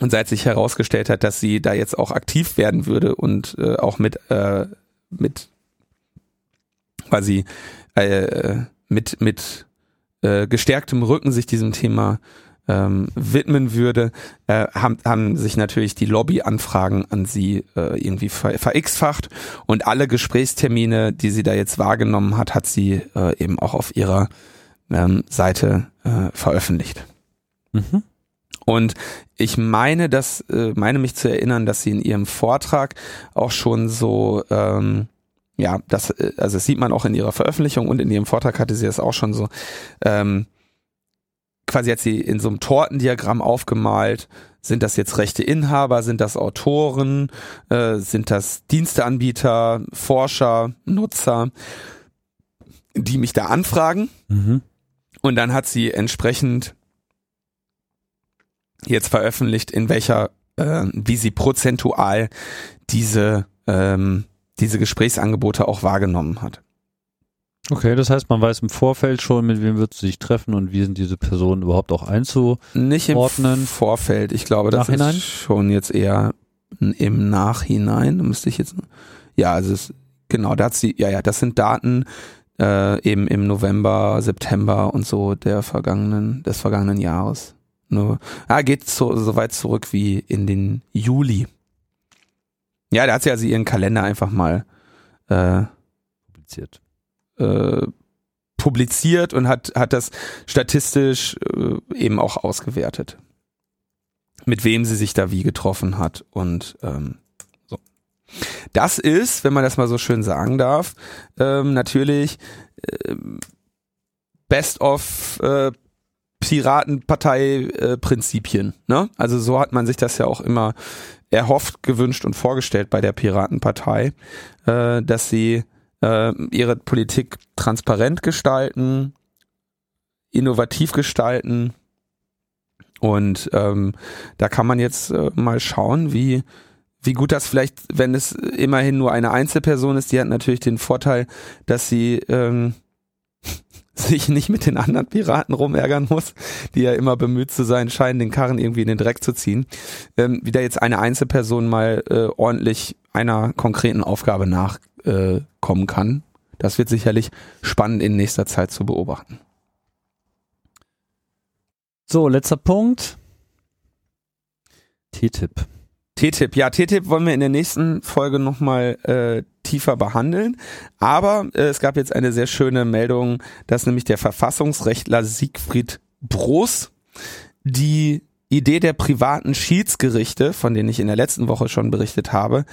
und seit sich herausgestellt hat, dass sie da jetzt auch aktiv werden würde und äh, auch mit äh, mit quasi äh, mit mit äh, gestärktem Rücken sich diesem Thema ähm, widmen würde, äh, haben, haben sich natürlich die Lobbyanfragen an sie äh, irgendwie ver, verX-facht und alle Gesprächstermine, die sie da jetzt wahrgenommen hat, hat sie äh, eben auch auf ihrer ähm, Seite äh, veröffentlicht. Mhm. Und ich meine, dass, äh, meine mich zu erinnern, dass sie in ihrem Vortrag auch schon so ähm, ja, das, äh, also das sieht man auch in ihrer Veröffentlichung und in ihrem Vortrag hatte sie das auch schon so, ähm, quasi hat sie in so einem Tortendiagramm aufgemalt, sind das jetzt rechte Inhaber, sind das Autoren, äh, sind das Diensteanbieter, Forscher, Nutzer, die mich da anfragen. Mhm. Und dann hat sie entsprechend jetzt veröffentlicht, in welcher, äh, wie sie prozentual diese, ähm, diese Gesprächsangebote auch wahrgenommen hat. Okay, das heißt, man weiß im Vorfeld schon, mit wem wird sie sich treffen und wie sind diese Personen überhaupt auch einzuordnen. Nicht im Vorfeld. Ich glaube, das Nachhinein? ist schon jetzt eher im Nachhinein. Da müsste ich jetzt. Ja, also es, genau, da hat sie, ja, ja, das sind Daten äh, eben im November, September und so der vergangenen, des vergangenen Jahres. Nur, ah, geht so, so weit zurück wie in den Juli. Ja, da hat sie also ihren Kalender einfach mal äh, Publiziert. äh, publiziert und hat, hat das statistisch äh, eben auch ausgewertet. Mit wem sie sich da wie getroffen hat und ähm, so. Das ist, wenn man das mal so schön sagen darf, ähm, natürlich ähm, Best of äh, Piratenpartei-Prinzipien. ne? Also so hat man sich das ja auch immer erhofft, gewünscht und vorgestellt bei der Piratenpartei, äh, dass sie äh, ihre Politik transparent gestalten, innovativ gestalten. Und ähm, da kann man jetzt äh, mal schauen, wie, wie gut das vielleicht, wenn es immerhin nur eine Einzelperson ist, die hat natürlich den Vorteil, dass sie ähm, sich nicht mit den anderen Piraten rumärgern muss, die ja immer bemüht zu sein scheinen, den Karren irgendwie in den Dreck zu ziehen, ähm, wie da jetzt eine Einzelperson mal äh, ordentlich einer konkreten Aufgabe nachkommen äh, kann. Das wird sicherlich spannend in nächster Zeit zu beobachten. So, letzter Punkt. TTIP. TTIP, ja, TTIP wollen wir in der nächsten Folge nochmal äh, tiefer behandeln. Aber äh, es gab jetzt eine sehr schöne Meldung, dass nämlich der Verfassungsrechtler Siegfried Broß die Idee der privaten Schiedsgerichte, von denen ich in der letzten Woche schon berichtet habe,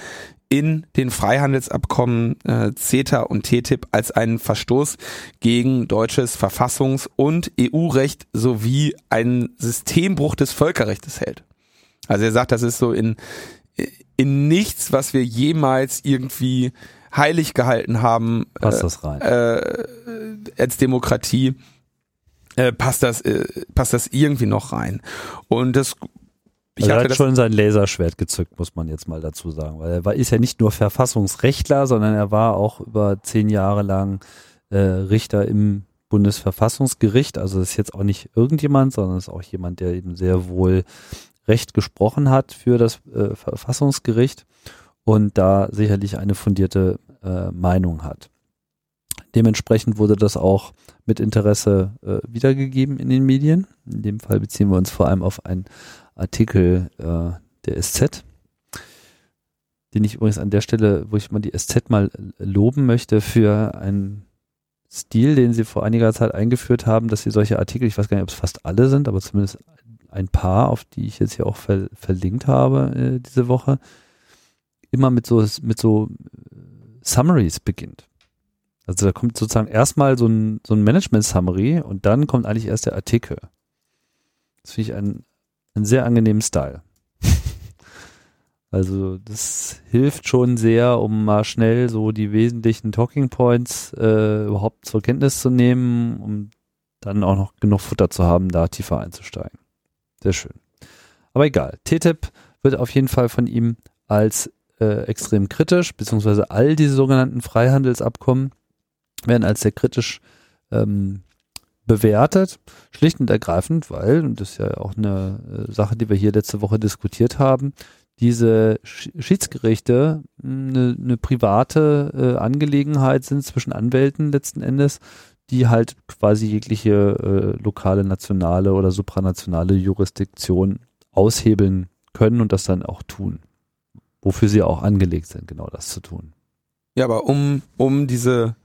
in den Freihandelsabkommen äh, CETA und TTIP als einen Verstoß gegen deutsches Verfassungs- und EU-Recht sowie einen Systembruch des Völkerrechts hält. Also er sagt, das ist so in, in nichts, was wir jemals irgendwie heilig gehalten haben, Passt äh, das rein? äh, als Demokratie, äh, passt das, äh, passt das irgendwie noch rein. Und das, ich also er hat das, schon sein Laserschwert gezückt, muss man jetzt mal dazu sagen, weil er war, ist ja nicht nur Verfassungsrechtler, sondern er war auch über zehn Jahre lang äh, Richter im Bundesverfassungsgericht. Also ist jetzt auch nicht irgendjemand, sondern ist auch jemand, der eben sehr wohl Recht gesprochen hat für das äh, Verfassungsgericht und da sicherlich eine fundierte äh, Meinung hat. Dementsprechend wurde das auch mit Interesse äh, wiedergegeben in den Medien. In dem Fall beziehen wir uns vor allem auf einen Artikel äh, der SZ, den ich übrigens an der Stelle, wo ich mal die SZ mal loben möchte für einen Stil, den sie vor einiger Zeit eingeführt haben, dass sie solche Artikel, ich weiß gar nicht, ob es fast alle sind, aber zumindest ein paar, auf die ich jetzt hier auch ver verlinkt habe äh, diese Woche, immer mit so mit so äh, Summaries beginnt. Also da kommt sozusagen erstmal so ein, so ein Management-Summary und dann kommt eigentlich erst der Artikel. Das finde ich einen, einen sehr angenehmen Style. <laughs> also das hilft schon sehr, um mal schnell so die wesentlichen Talking Points äh, überhaupt zur Kenntnis zu nehmen, um dann auch noch genug Futter zu haben, da tiefer einzusteigen. Sehr schön. Aber egal. TTIP wird auf jeden Fall von ihm als äh, extrem kritisch, beziehungsweise all diese sogenannten Freihandelsabkommen werden als sehr kritisch ähm, bewertet, schlicht und ergreifend, weil, und das ist ja auch eine äh, Sache, die wir hier letzte Woche diskutiert haben, diese Sch Schiedsgerichte eine, eine private äh, Angelegenheit sind zwischen Anwälten letzten Endes, die halt quasi jegliche äh, lokale, nationale oder supranationale Jurisdiktion aushebeln können und das dann auch tun. Wofür sie auch angelegt sind, genau das zu tun. ja, aber um, um diese,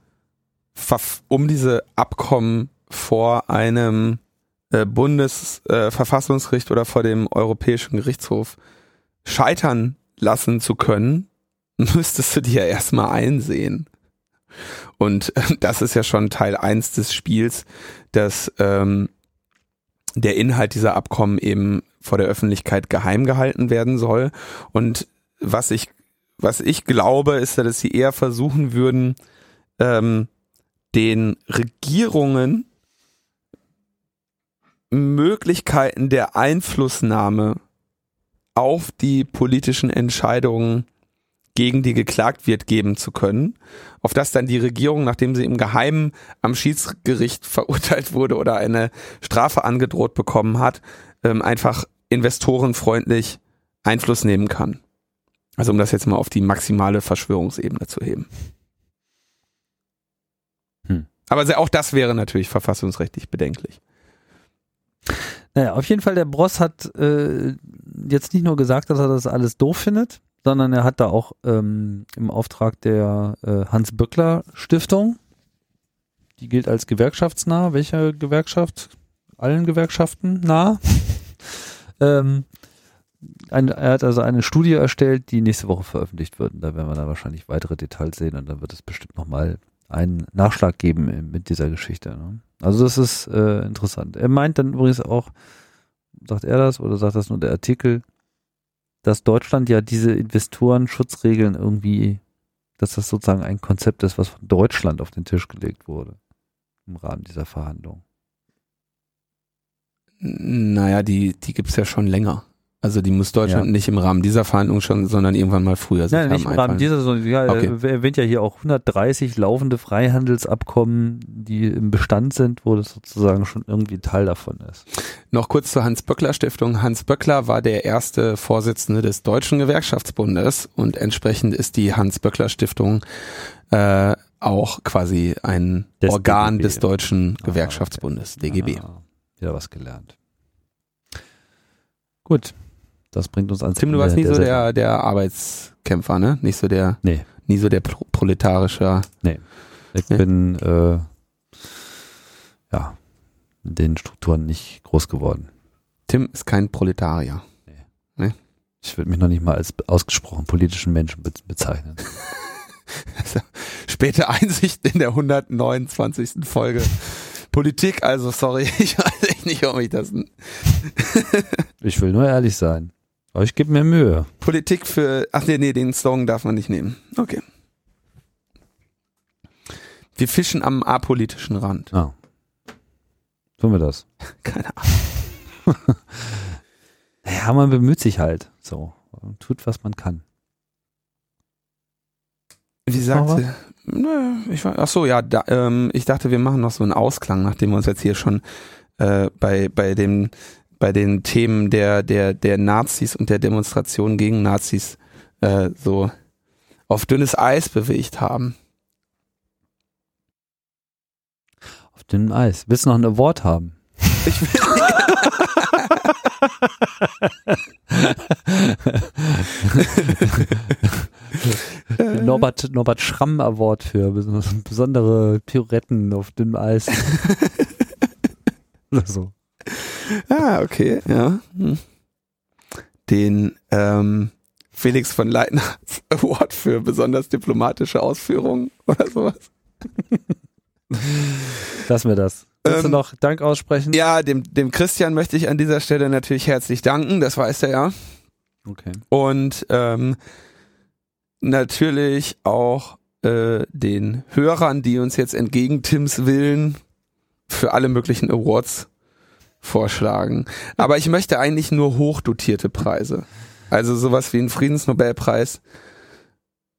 um diese Abkommen vor einem äh, Bundesverfassungsgericht oder vor dem Europäischen Gerichtshof scheitern lassen zu können, <laughs> müsstest du dir ja erstmal einsehen. Und <laughs> das ist ja schon Teil eins des Spiels, dass ähm, der Inhalt dieser Abkommen eben vor der Öffentlichkeit geheim gehalten werden soll. Und was ich, was ich glaube, ist, dass sie eher versuchen würden, ähm, den Regierungen Möglichkeiten der Einflussnahme auf die politischen Entscheidungen gegen die geklagt wird, geben zu können, auf das dann die Regierung, nachdem sie im Geheimen am Schiedsgericht verurteilt wurde oder eine Strafe angedroht bekommen hat, ähm, einfach investorenfreundlich Einfluss nehmen kann. Also um das jetzt mal auf die maximale Verschwörungsebene zu heben. Hm. Aber auch das wäre natürlich verfassungsrechtlich bedenklich. Naja, auf jeden Fall, der Bross hat äh, jetzt nicht nur gesagt, dass er das alles doof findet, sondern er hat da auch ähm, im Auftrag der äh, Hans-Böckler-Stiftung, die gilt als gewerkschaftsnah, welcher Gewerkschaft? Allen Gewerkschaften nah. <laughs> ähm, eine, er hat also eine Studie erstellt, die nächste Woche veröffentlicht wird. Und da werden wir dann wahrscheinlich weitere Details sehen und dann wird es bestimmt nochmal einen Nachschlag geben mit dieser Geschichte. Ne? Also das ist äh, interessant. Er meint dann übrigens auch, sagt er das oder sagt das nur der Artikel, dass Deutschland ja diese Investorenschutzregeln irgendwie, dass das sozusagen ein Konzept ist, was von Deutschland auf den Tisch gelegt wurde im Rahmen dieser Verhandlungen. Naja, die, die gibt's ja schon länger. Also die muss Deutschland ja. nicht im Rahmen dieser Verhandlung schon, sondern irgendwann mal früher sich Nein, nicht im Rahmen dieser, sondern ja, okay. er erwähnt ja hier auch 130 laufende Freihandelsabkommen, die im Bestand sind, wo das sozusagen schon irgendwie Teil davon ist. Noch kurz zur Hans-Böckler-Stiftung. Hans Böckler war der erste Vorsitzende des Deutschen Gewerkschaftsbundes und entsprechend ist die Hans-Böckler-Stiftung äh, auch quasi ein des Organ DGB. des Deutschen ah, Gewerkschaftsbundes, DGB. Ah, wieder was gelernt. Gut, das bringt uns ans Tim, du warst nie der so der, der Arbeitskämpfer, ne? Nicht so der, nee. nie so der Pro proletarische. Nee. Ich nee. bin, äh, ja, in den Strukturen nicht groß geworden. Tim ist kein Proletarier. Nee. nee? Ich würde mich noch nicht mal als ausgesprochen politischen Menschen be bezeichnen. <laughs> Späte Einsicht in der 129. Folge. Politik, also sorry, <laughs> ich weiß echt nicht, ob ich das. ich will nur ehrlich sein. Aber ich gebe mir Mühe. Politik für. Ach nee, nee, den Song darf man nicht nehmen. Okay. Wir fischen am apolitischen Rand. Ah. Tun wir das? <laughs> Keine Ahnung. <laughs> naja, man bemüht sich halt. So. Tut, was man kann. Wie sagt sie? Nö, ich war, ach so, ja, da, ähm, ich dachte, wir machen noch so einen Ausklang, nachdem wir uns jetzt hier schon äh, bei, bei dem bei den Themen der, der, der Nazis und der Demonstration gegen Nazis äh, so auf dünnes Eis bewegt haben. Auf dünnem Eis. Willst du noch ein Award haben? Ich will. <laughs> Norbert, Norbert Schramm Award für besondere Pirouetten auf dünnem Eis. <laughs> Oder so. <laughs> Ah, okay, ja. Hm. Den ähm, Felix von Leitner <laughs> Award für besonders diplomatische Ausführungen oder sowas. Lass mir das. Willst ähm, du noch Dank aussprechen? Ja, dem, dem Christian möchte ich an dieser Stelle natürlich herzlich danken, das weiß er ja. Okay. Und ähm, natürlich auch äh, den Hörern, die uns jetzt entgegen Tims Willen für alle möglichen Awards vorschlagen. Aber ich möchte eigentlich nur hochdotierte Preise. Also sowas wie ein Friedensnobelpreis.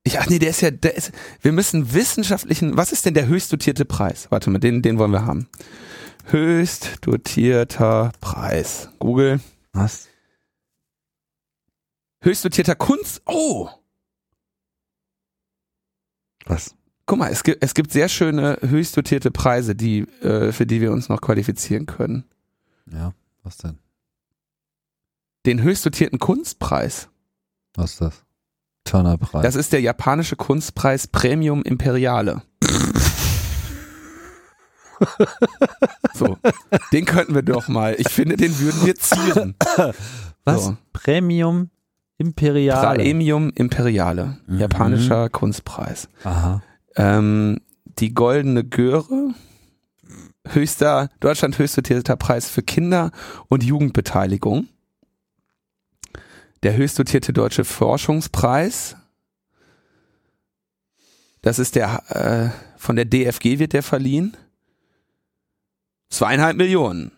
Ich, ach nee, der ist ja, der ist, wir müssen wissenschaftlichen, was ist denn der höchst dotierte Preis? Warte mal, den, den wollen wir haben. Höchst dotierter Preis. Google. Was? Höchst dotierter Kunst. Oh! Was? Guck mal, es gibt, es gibt sehr schöne höchst dotierte Preise, die, äh, für die wir uns noch qualifizieren können. Ja, was denn? Den höchst dotierten Kunstpreis. Was ist das? Turnerpreis. Das ist der japanische Kunstpreis Premium Imperiale. <laughs> so, den könnten wir doch mal. Ich finde, den würden wir zieren. Was? So. Premium Imperiale. Premium Imperiale. Mhm. Japanischer Kunstpreis. Aha. Ähm, die Goldene Göre, höchster, Deutschland höchst dotierter Preis für Kinder- und Jugendbeteiligung. Der höchst dotierte Deutsche Forschungspreis. Das ist der, äh, von der DFG wird der verliehen. Zweieinhalb Millionen.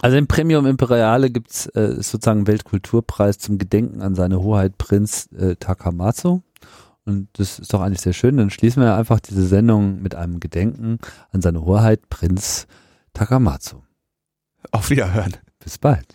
Also im Premium Imperiale gibt's äh, sozusagen Weltkulturpreis zum Gedenken an seine Hoheit Prinz äh, Takamatsu. Und das ist doch eigentlich sehr schön. Dann schließen wir einfach diese Sendung mit einem Gedenken an seine Hoheit Prinz Takamatsu. Auf Wiederhören. Bis bald.